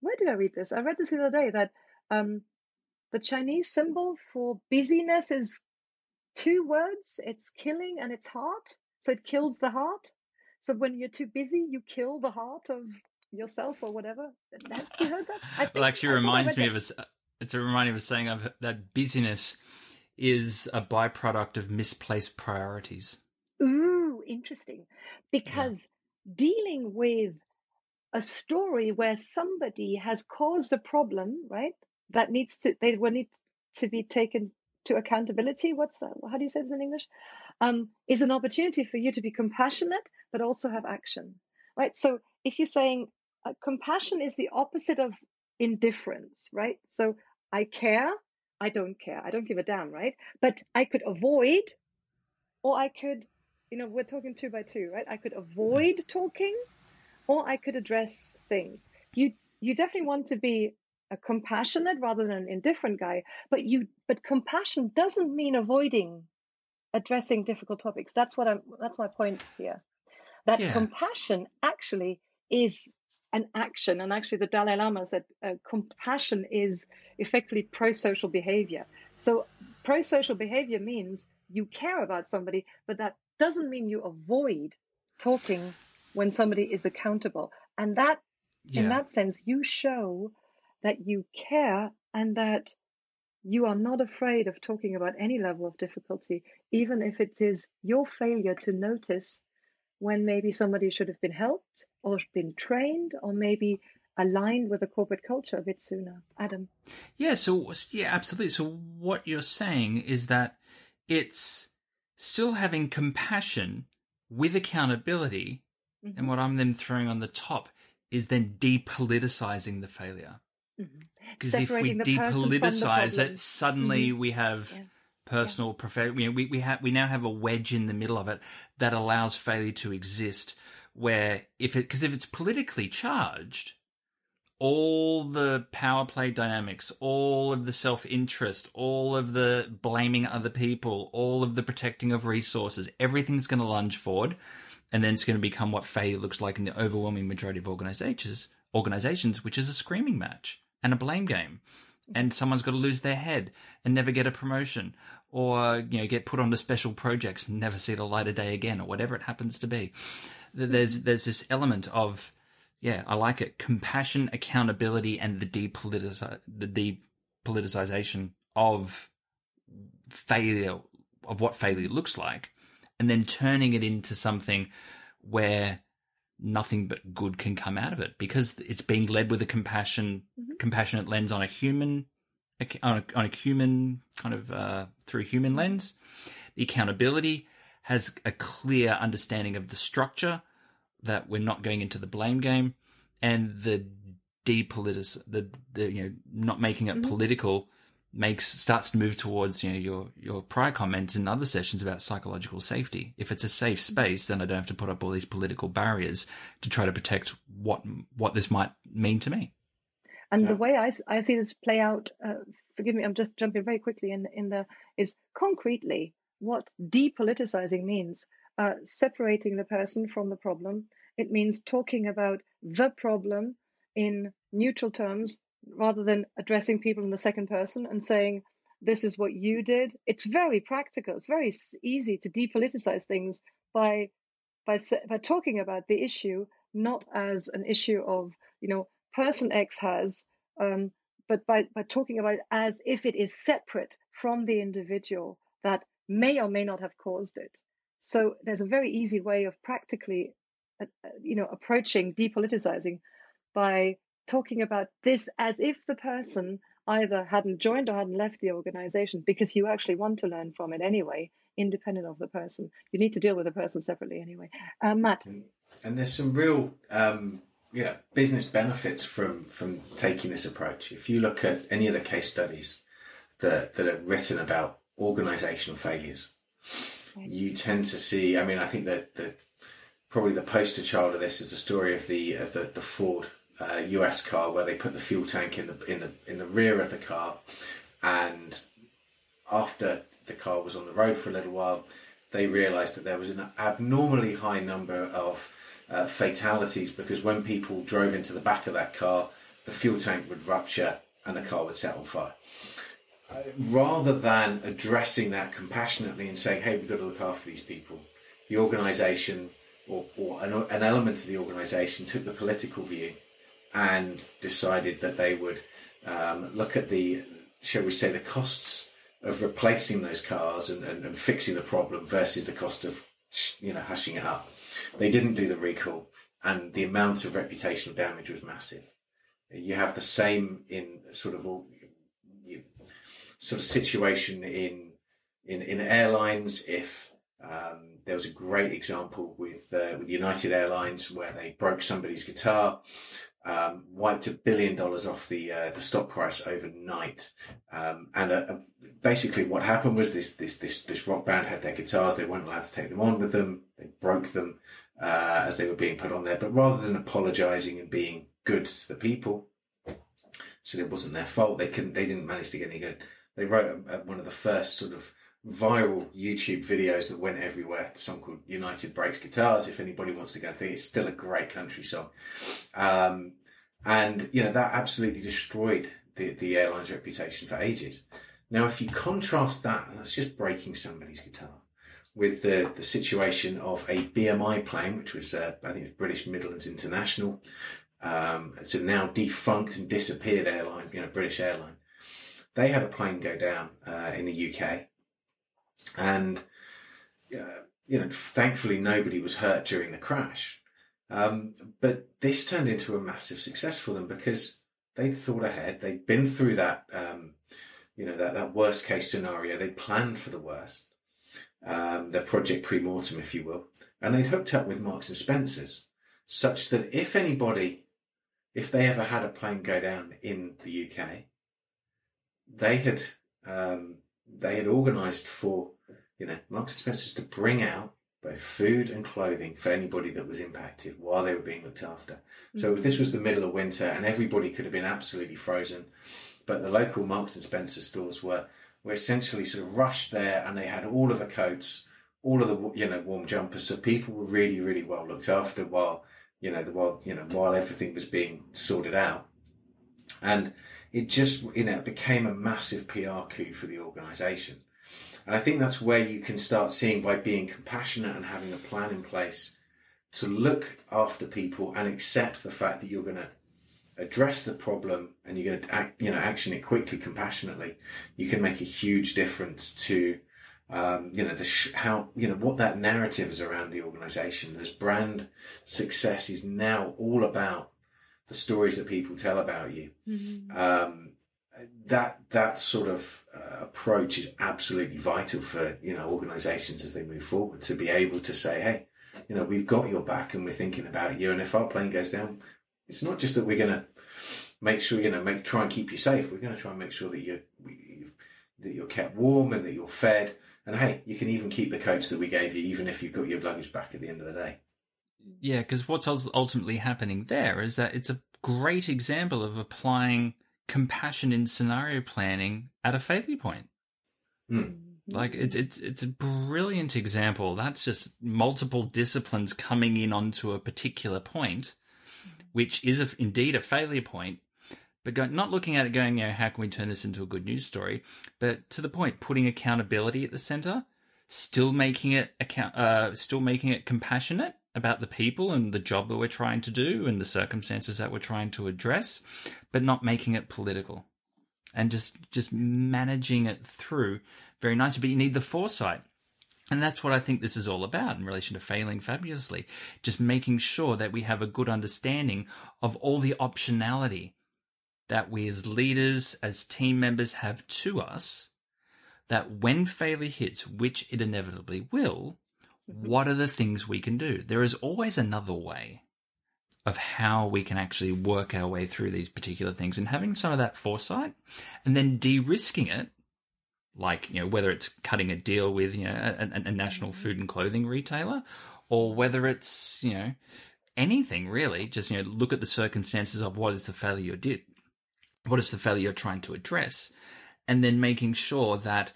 where did I read this? I read this the other day that um, the Chinese symbol for busyness is two words it's killing and it's heart. So it kills the heart. So when you're too busy, you kill the heart of yourself or whatever. Have you heard that? Think, well, actually, reminds me of a, it's a reminder of a saying of that busyness is a byproduct of misplaced priorities. Ooh, interesting. Because yeah. dealing with a story where somebody has caused a problem, right? That needs to they will need to be taken to accountability. What's that? How do you say this in English? Um, is an opportunity for you to be compassionate, but also have action, right? So if you're saying uh, compassion is the opposite of indifference, right? So I care, I don't care, I don't give a damn, right? But I could avoid, or I could, you know, we're talking two by two, right? I could avoid talking, or I could address things. You you definitely want to be a compassionate rather than an indifferent guy but you but compassion doesn't mean avoiding addressing difficult topics that's what i'm that's my point here that yeah. compassion actually is an action and actually the dalai lama said uh, compassion is effectively pro-social behavior so pro-social behavior means you care about somebody but that doesn't mean you avoid talking when somebody is accountable and that yeah. in that sense you show that you care and that you are not afraid of talking about any level of difficulty, even if it is your failure to notice when maybe somebody should have been helped or been trained or maybe aligned with the corporate culture a bit sooner. Adam. Yeah, so yeah, absolutely. So what you're saying is that it's still having compassion with accountability, mm-hmm. and what I'm then throwing on the top is then depoliticizing the failure. Mm-hmm. Because if we depoliticize it, suddenly mm-hmm. we have yeah. personal, yeah. Prof- we, we, we, have, we now have a wedge in the middle of it that allows failure to exist. Where if it, because if it's politically charged, all the power play dynamics, all of the self interest, all of the blaming other people, all of the protecting of resources, everything's going to lunge forward. And then it's going to become what failure looks like in the overwhelming majority of organizations, organizations, which is a screaming match and a blame game. And someone's got to lose their head and never get a promotion or, you know, get put onto special projects and never see the light of day again or whatever it happens to be. There's, there's this element of, yeah, I like it. Compassion, accountability, and the depoliticize, the politicization of failure, of what failure looks like, and then turning it into something where nothing but good can come out of it because it's being led with a compassion, Mhm. compassionate lens on a human, on a, on a human kind of uh, through human lens. The accountability has a clear understanding of the structure that we're not going into the blame game, and the depolitic, the the you know not making it Mhm. political makes starts to move towards you know your your prior comments in other sessions about psychological safety. If it's a safe space, then I don't have to put up all these political barriers to try to protect what what this might mean to me. And Yeah. the way I, I see this play out, uh, forgive me, I'm just jumping very quickly in in the is concretely what depoliticizing means. Uh, separating the person from the problem. It means talking about the problem in neutral terms rather than addressing people in the second person and saying this is what you did. It's very practical. It's very easy to depoliticize things by by by talking about the issue not as an issue of you know person X has, um, but by by talking about it as if it is separate from the individual that may or may not have caused it. So there's a very easy way of practically, uh, uh, you know, approaching depoliticizing by talking about this as if the person either hadn't joined or hadn't left the organization because you actually want to learn from it anyway, independent of the person. You need to deal with the person separately anyway. Uh, Matt, And, there's some real, um, you know, business benefits from from taking this approach. If you look at any of the case studies that that are written about organizational failures, you tend to see. I mean, I think that the probably the poster child of this is the story of the of the, the Ford uh, US car where they put the fuel tank in the in the in the rear of the car, and after the car was on the road for a little while, they realised that there was an abnormally high number of uh, fatalities because when people drove into the back of that car, the fuel tank would rupture and the car would set on fire. Uh, rather than addressing that compassionately and saying, "Hey, we've got to look after these people," the organisation or, or an, an element of the organisation took the political view and decided that they would um, look at the, shall we say, the costs of replacing those cars and, and, and fixing the problem versus the cost of, you know, hushing it up. They didn't do the recall, and the amount of reputational damage was massive. You have the same in sort of all, you, sort of situation in in in airlines. If um, there was a great example with uh, with United Airlines where they broke somebody's guitar, um, wiped a billion dollars off the uh, the stock price overnight, um, and uh, uh, basically what happened was this this this this rock band had their guitars. They weren't allowed to take them on with them. They broke them uh, as they were being put on there. But rather than apologising and being good to the people, so it wasn't their fault. They couldn't. They didn't manage to get any good. They wrote a, a, one of the first sort of viral YouTube videos that went everywhere. A song called United Breaks Guitars. If anybody wants to go and think it's still a great country song. Um, and, you know, that absolutely destroyed the, the airline's reputation for ages. Now, if you contrast that, and that's just breaking somebody's guitar, with the, the situation of a BMI plane, which was, uh, I think it was British Midlands International. Um, it's a now defunct and disappeared airline, you know, British airline. They had a plane go down uh, in the UK, and uh, you know, thankfully nobody was hurt during the crash. Um, but this turned into a massive success for them because they'd thought ahead. They'd been through that, um, you know, that, that worst case scenario. They planned for the worst, um, their project pre-mortem, if you will, and they'd hooked up with Marks and Spencers, such that if anybody, if they ever had a plane go down in the UK, they had um, they had organised for you know Marks and Spencers to bring out both food and clothing for anybody that was impacted while they were being looked after. So mm-hmm. this was the middle of winter, and everybody could have been absolutely frozen, but the local Marks and Spencer stores were were essentially sort of rushed there, and they had all of the coats, all of the you know warm jumpers, so people were really really well looked after while you know the while you know while everything was being sorted out, and it just you know became a massive PR coup for the organisation. And I think that's where you can start seeing by being compassionate and having a plan in place to look after people and accept the fact that you're going to address the problem and you're going to act, you know, action it quickly, compassionately, you can make a huge difference to, um, you know, the sh- how, you know, what that narrative is around the organization. As brand success is now all about the stories that people tell about you. Mm-hmm. Um, that that sort of uh, approach is absolutely vital for you know organizations as they move forward to be able to say hey you know we've got your back and we're thinking about you and if our plane goes down it's not just that we're going to make sure you know make try and keep you safe we're going to try and make sure that you're that you're kept warm and that you're fed and hey you can even keep the coats that we gave you even if you've got your luggage back at the end of the day yeah because what's ultimately happening there is that it's a great example of applying compassion in scenario planning at a failure point. Mm. Like it's it's it's a brilliant example. That's just multiple disciplines coming in onto a particular point, which is a, indeed a failure point, but go, not looking at it going, you know, how can we turn this into a good news story? But to the point, putting accountability at the center, still making it account, uh, still making it compassionate, about the people and the job that we're trying to do and the circumstances that we're trying to address, but not making it political and just just managing it through very nicely. But you need the foresight. And that's what I think this is all about in relation to failing fabulously. Just making sure that we have a good understanding of all the optionality that we as leaders, as team members have to us, that when failure hits, which it inevitably will. What are the things we can do? There is always another way of how we can actually work our way through these particular things and having some of that foresight and then de-risking it like you know whether it's cutting a deal with you know a, a, national mm-hmm. food and clothing retailer or whether it's you know anything really just you know look at the circumstances of what is the failure you did what is the failure you're trying to address and then making sure that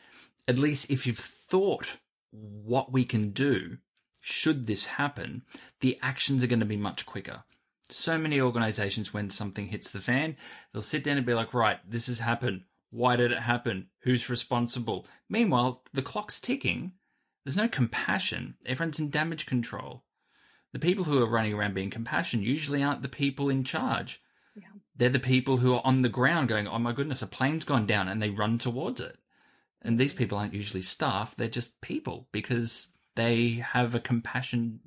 at least if you've thought what we can do should this happen, the actions are going to be much quicker. So many organizations, when something hits the fan, they'll sit down and be like, right, this has happened. Why did it happen? Who's responsible? Meanwhile, the clock's ticking. There's no compassion. Everyone's in damage control. The people who are running around being compassionate usually aren't the people in charge. Yeah. They're the people who are on the ground going, oh my goodness, a plane's gone down, and they run towards it. And these people aren't usually staff; they're just people because they have a compassion,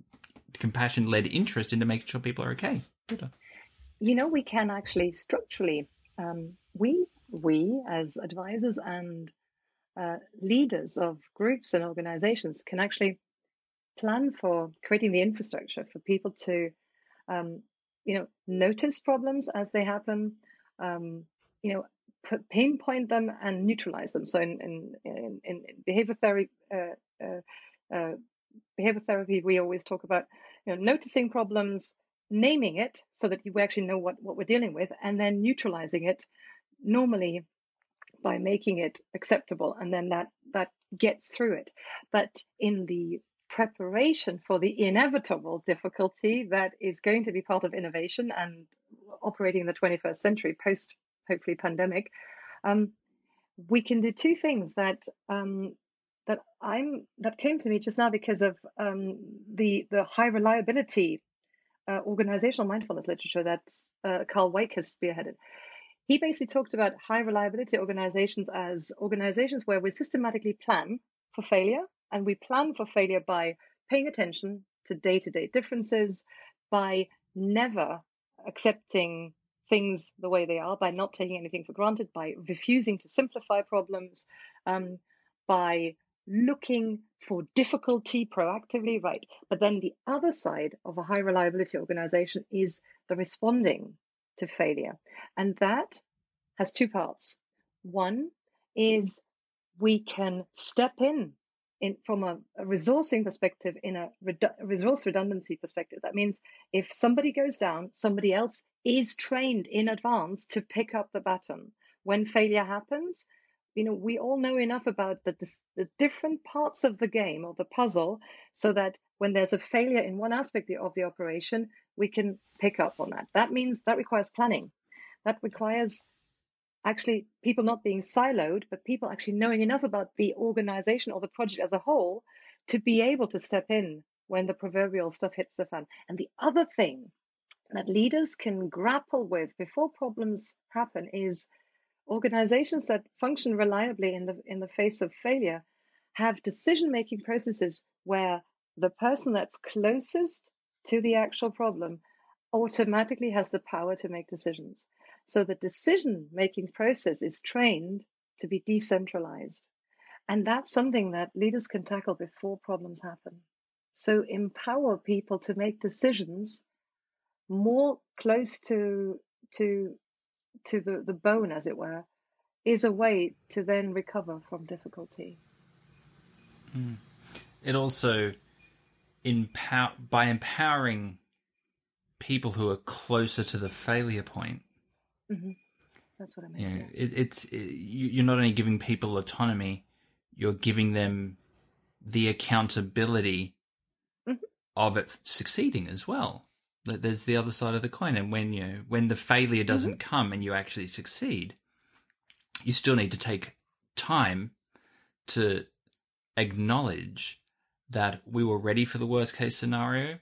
compassion led interest into making sure people are okay. You know, we can actually structurally, um, we we as advisors and uh, leaders of groups and organizations can actually plan for creating the infrastructure for people to, um, you know, notice problems as they happen, um, you know, pinpoint them and neutralize them. So in in in, in behavior therapy. Uh, uh, uh, behavior therapy, we always talk about you know, noticing problems, naming it so that you actually know what, what we're dealing with, and then neutralizing it normally by making it acceptable, and then that that gets through it. But in the preparation for the inevitable difficulty that is going to be part of innovation and operating in the 21st century post hopefully pandemic, um, we can do two things that um, that I'm that came to me just now because of um, the the high reliability uh, organizational mindfulness literature that uh, Karl Weick has spearheaded. He basically talked about high reliability organizations as organizations where we systematically plan for failure, and we plan for failure by paying attention to day to day differences, by never accepting things the way they are, by not taking anything for granted, by refusing to simplify problems, um, by looking for difficulty proactively, right? But then the other side of a high reliability organization is the responding to failure. And that has two parts. One is we can step in in, from a, a, resourcing perspective, in a redu- resource redundancy perspective, that means if somebody goes down, somebody else is trained in advance to pick up the baton. When failure happens, you know, we all know enough about the, the, the different parts of the game or the puzzle so that when there's a failure in one aspect of the operation, we can pick up on that. That means that requires planning. That requires actually people not being siloed, but people actually knowing enough about the organization or the project as a whole to be able to step in when the proverbial stuff hits the fan. And the other thing that leaders can grapple with before problems happen is organizations that function reliably in the in the face of failure have decision making processes where the person that's closest to the actual problem automatically has the power to make decisions so the decision making process is trained to be decentralized and that's something that leaders can tackle before problems happen so empower people to make decisions more close to to to the, the bone, as it were, is a way to then recover from difficulty. Mm. It also empower by empowering people who are closer to the failure point. Mm-hmm. That's what I mean. You know, it, it's it, you're not only giving people autonomy, you're giving them the accountability mm-hmm. of it succeeding as well there's the other side of the coin. And when you when the failure doesn't mm-hmm. come and you actually succeed, you still need to take time to acknowledge that we were ready for the worst case scenario.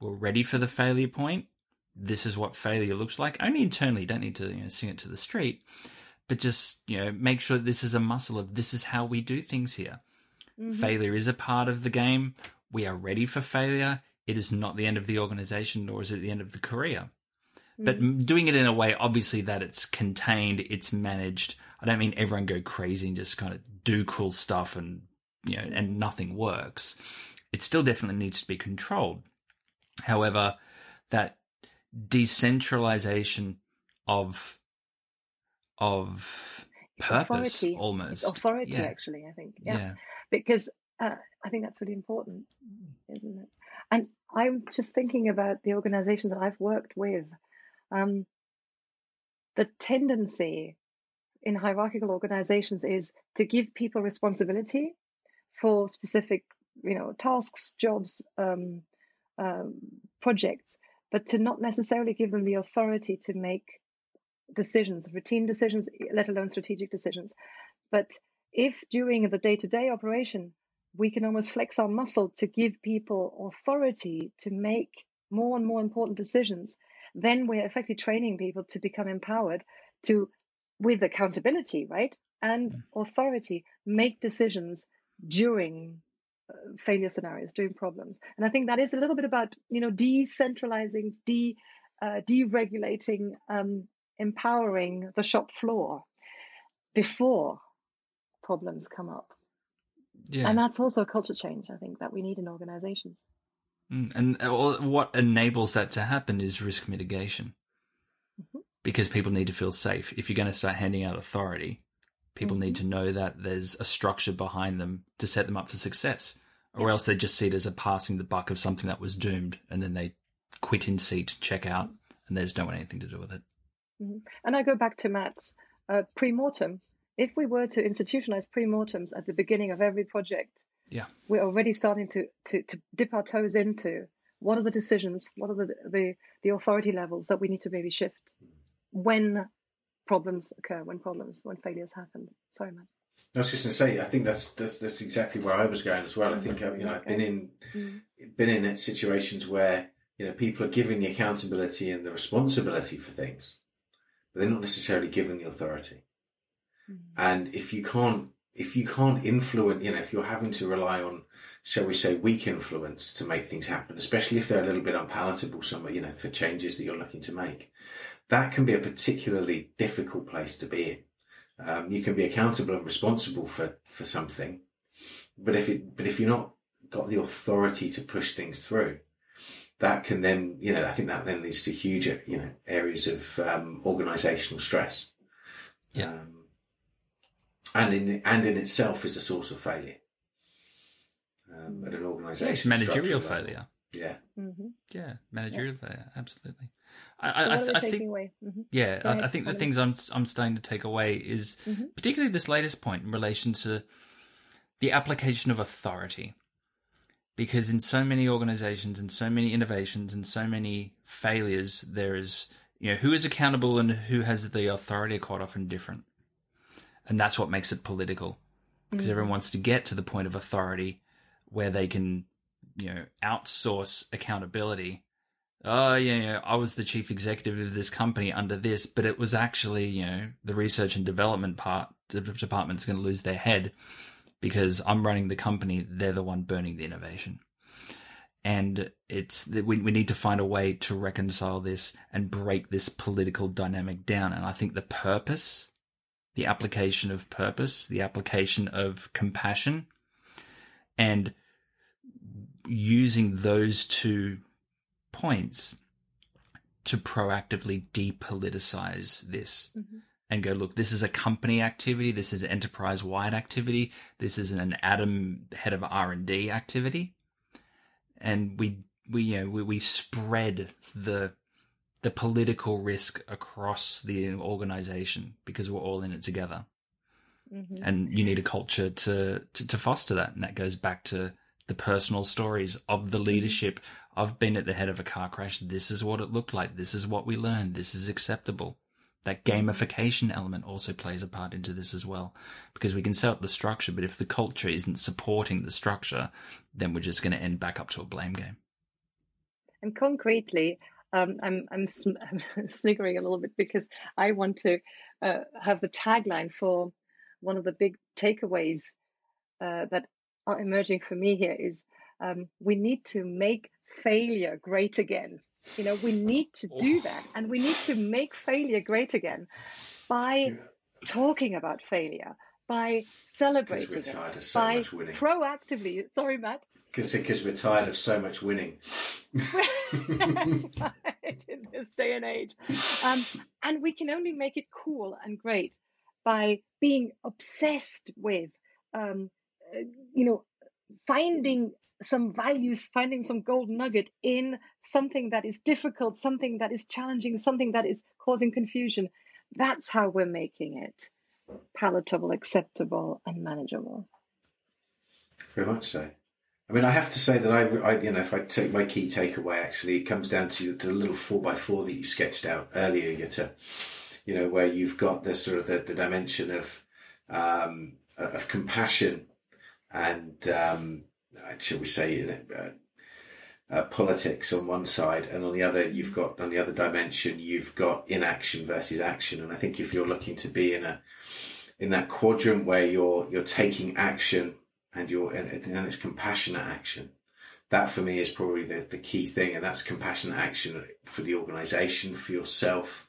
We're ready for the failure point. This is what failure looks like. Only internally, you don't need to you know, sing it to the street, but just you know make sure this is a muscle of this is how we do things here. Mm-hmm. Failure is a part of the game. We are ready for failure it is not the end of the organization, nor is it the end of the career. But doing it in a way, obviously, that it's contained, it's managed. I don't mean everyone go crazy and just kind of do cool stuff and, you know, and nothing works. It still definitely needs to be controlled. However, that decentralization of, of purpose authority. almost. It's authority, yeah. actually, I think. Yeah. yeah. Because uh, I think that's really important, isn't it? And I'm just thinking about the organizations that I've worked with. Um, the tendency in hierarchical organizations is to give people responsibility for specific, you know, tasks, jobs, um, um, projects, but to not necessarily give them the authority to make decisions, routine decisions, let alone strategic decisions. But if during the day to day operation we can almost flex our muscle to give people authority to make more and more important decisions, then we're effectively training people to become empowered to, with accountability, right? And mm. authority, make decisions during failure scenarios, doing problems. And I think that is a little bit about, you know, decentralizing, de, uh, deregulating, um, empowering the shop floor before problems come up. Yeah. And that's also a culture change, I think, that we need in organizations. Mm, and uh, what enables that to happen is risk mitigation. Mm-hmm. Because people need to feel safe. If you're going to start handing out authority, people mm-hmm. need to know that there's a structure behind them to set them up for success. Or else they just see it as a passing the buck of something that was doomed and then they quit in seat, check out, and they just don't want anything to do with it. Mm-hmm. And I go back to Matt's uh, pre mortem if we were to institutionalize pre-mortems at the beginning of every project, yeah, we're already starting to, to, to dip our toes into what are the decisions, what are the, the, the authority levels that we need to maybe shift when problems occur, when problems, when failures happen. Sorry, man. I was just going to say, I think that's, that's that's exactly where I was going as well. I think you know I've been in mm. been in situations where you know people are giving the accountability and the responsibility for things, but they're not necessarily given the authority. Mm. And if you can't, if you can't influence, you know, if you're having to rely on, shall we say, weak influence to make things happen, especially if they're a little bit unpalatable, some, you know, for changes that you're looking to make, that can be a particularly difficult place to be in. Um, you can be accountable and responsible for, for something, but if it, but if you're not got the authority to push things through, that can then, you know, I think that then leads to huge, you know, areas of um, organizational stress. Yeah. Um, and in and in itself is a source of failure um, at an organisation. Yeah, it's managerial failure. Yeah. Mm-hmm. Yeah, managerial yeah. failure. Absolutely. I, I, I, I think. Mm-hmm. Yeah, I, I, think the things I'm I'm starting to take away is mm-hmm. particularly this latest point in relation to the application of authority. Because in so many organizations and so many innovations and so many failures, there is, you know, who is accountable and who has the authority are quite often different and that's what makes it political because mm. everyone wants to get to the point of authority where they can you know outsource accountability oh yeah, yeah, I was the chief executive of this company under this, but it was actually, you know, the research and development part the department's going to lose their head because I'm running the company. They're the one burning the innovation. And it's we, we need to find a way to reconcile this and break this political dynamic down. And I think the purpose, the application of purpose, the application of compassion, and using those two points to proactively depoliticize this mm-hmm. and go, look, this is a company activity. This is enterprise wide activity. This is an Adam head of R and D activity. And we, we, you know, we, we spread the, the political risk across the organization because we're all in it together. Mm-hmm. And you need a culture to, to, to foster that. And that goes back to the personal stories of the leadership. I've been at the head of a car crash. This is what it looked like. This is what we learned. This is acceptable. That gamification element also plays a part into this as well, because we can set up the structure, but if the culture isn't supporting the structure, then we're just going to end back up to a blame game. And concretely, um, I'm, I'm, I'm sniggering a little bit because I want to uh, have the tagline for one of the big takeaways uh, that are emerging for me here is um, we need to make failure great again. You know, we need to do that, and we need to make failure great again by yeah. talking about failure, by celebrating it, so by proactively. Sorry, Matt. Because we're tired of so much winning. in this day and age, um, and we can only make it cool and great by being obsessed with um, you know, finding some values, finding some gold nugget in something that is difficult, something that is challenging, something that is causing confusion. That's how we're making it palatable, acceptable, and manageable. Very much so. I mean, I have to say that I, I, you know, if I take my key takeaway, actually, it comes down to, the little four by four that you sketched out earlier, Jutta. You know, where you've got the sort of the, the dimension of um, of compassion and um, shall we say uh, uh, politics on one side, and on the other you've got on the other dimension you've got inaction versus action. And I think if you're looking to be in a in that quadrant where you're you're taking action and you're and, and it's compassionate action, that for me is probably the, the key thing, and that's compassionate action for the organisation, for yourself,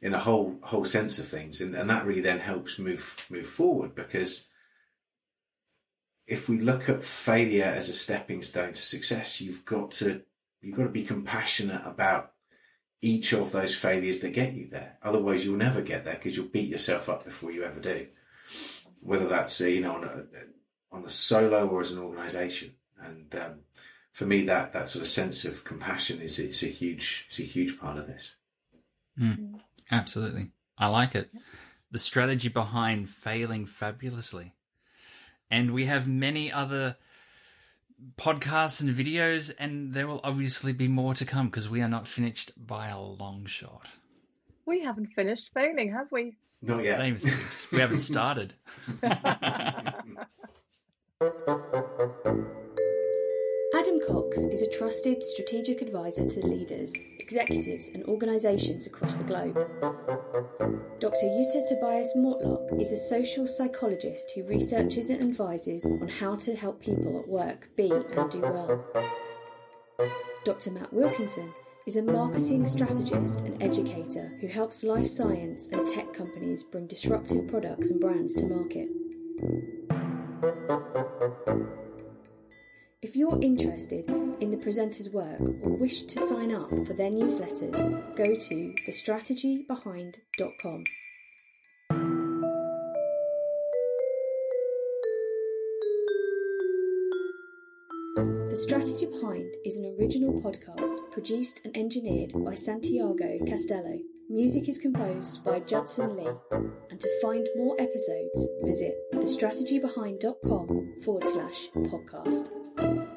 in a whole whole sense of things, and and that really then helps move move forward because if we look at failure as a stepping stone to success, you've got to you've got to be compassionate about each of those failures that get you there. Otherwise, you'll never get there because you'll beat yourself up before you ever do. Whether that's you know on a on a solo or as an organisation, and um, for me, that that sort of sense of compassion is it's a huge it's a huge part of this. Mm, absolutely, I like it. The strategy behind failing fabulously and we have many other podcasts and videos, and there will obviously be more to come because we are not finished by a long shot. We haven't finished failing, have we? Not yet. we haven't started. trusted strategic advisor to leaders, executives, and organisations across the globe. Dr. Jutta Tobias Mortlock is a social psychologist who researches and advises on how to help people at work be and do well. Dr. Matt Wilkinson is a marketing strategist and educator who helps life science and tech companies bring disruptive products and brands to market. If you're interested in the presenter's work or wish to sign up for their newsletters, go to thestrategybehind.com. The Strategy Behind is an original podcast produced and engineered by Santiago Castello. Music is composed by Judson Lee. And to find more episodes, visit thestrategybehind.com forward slash podcast.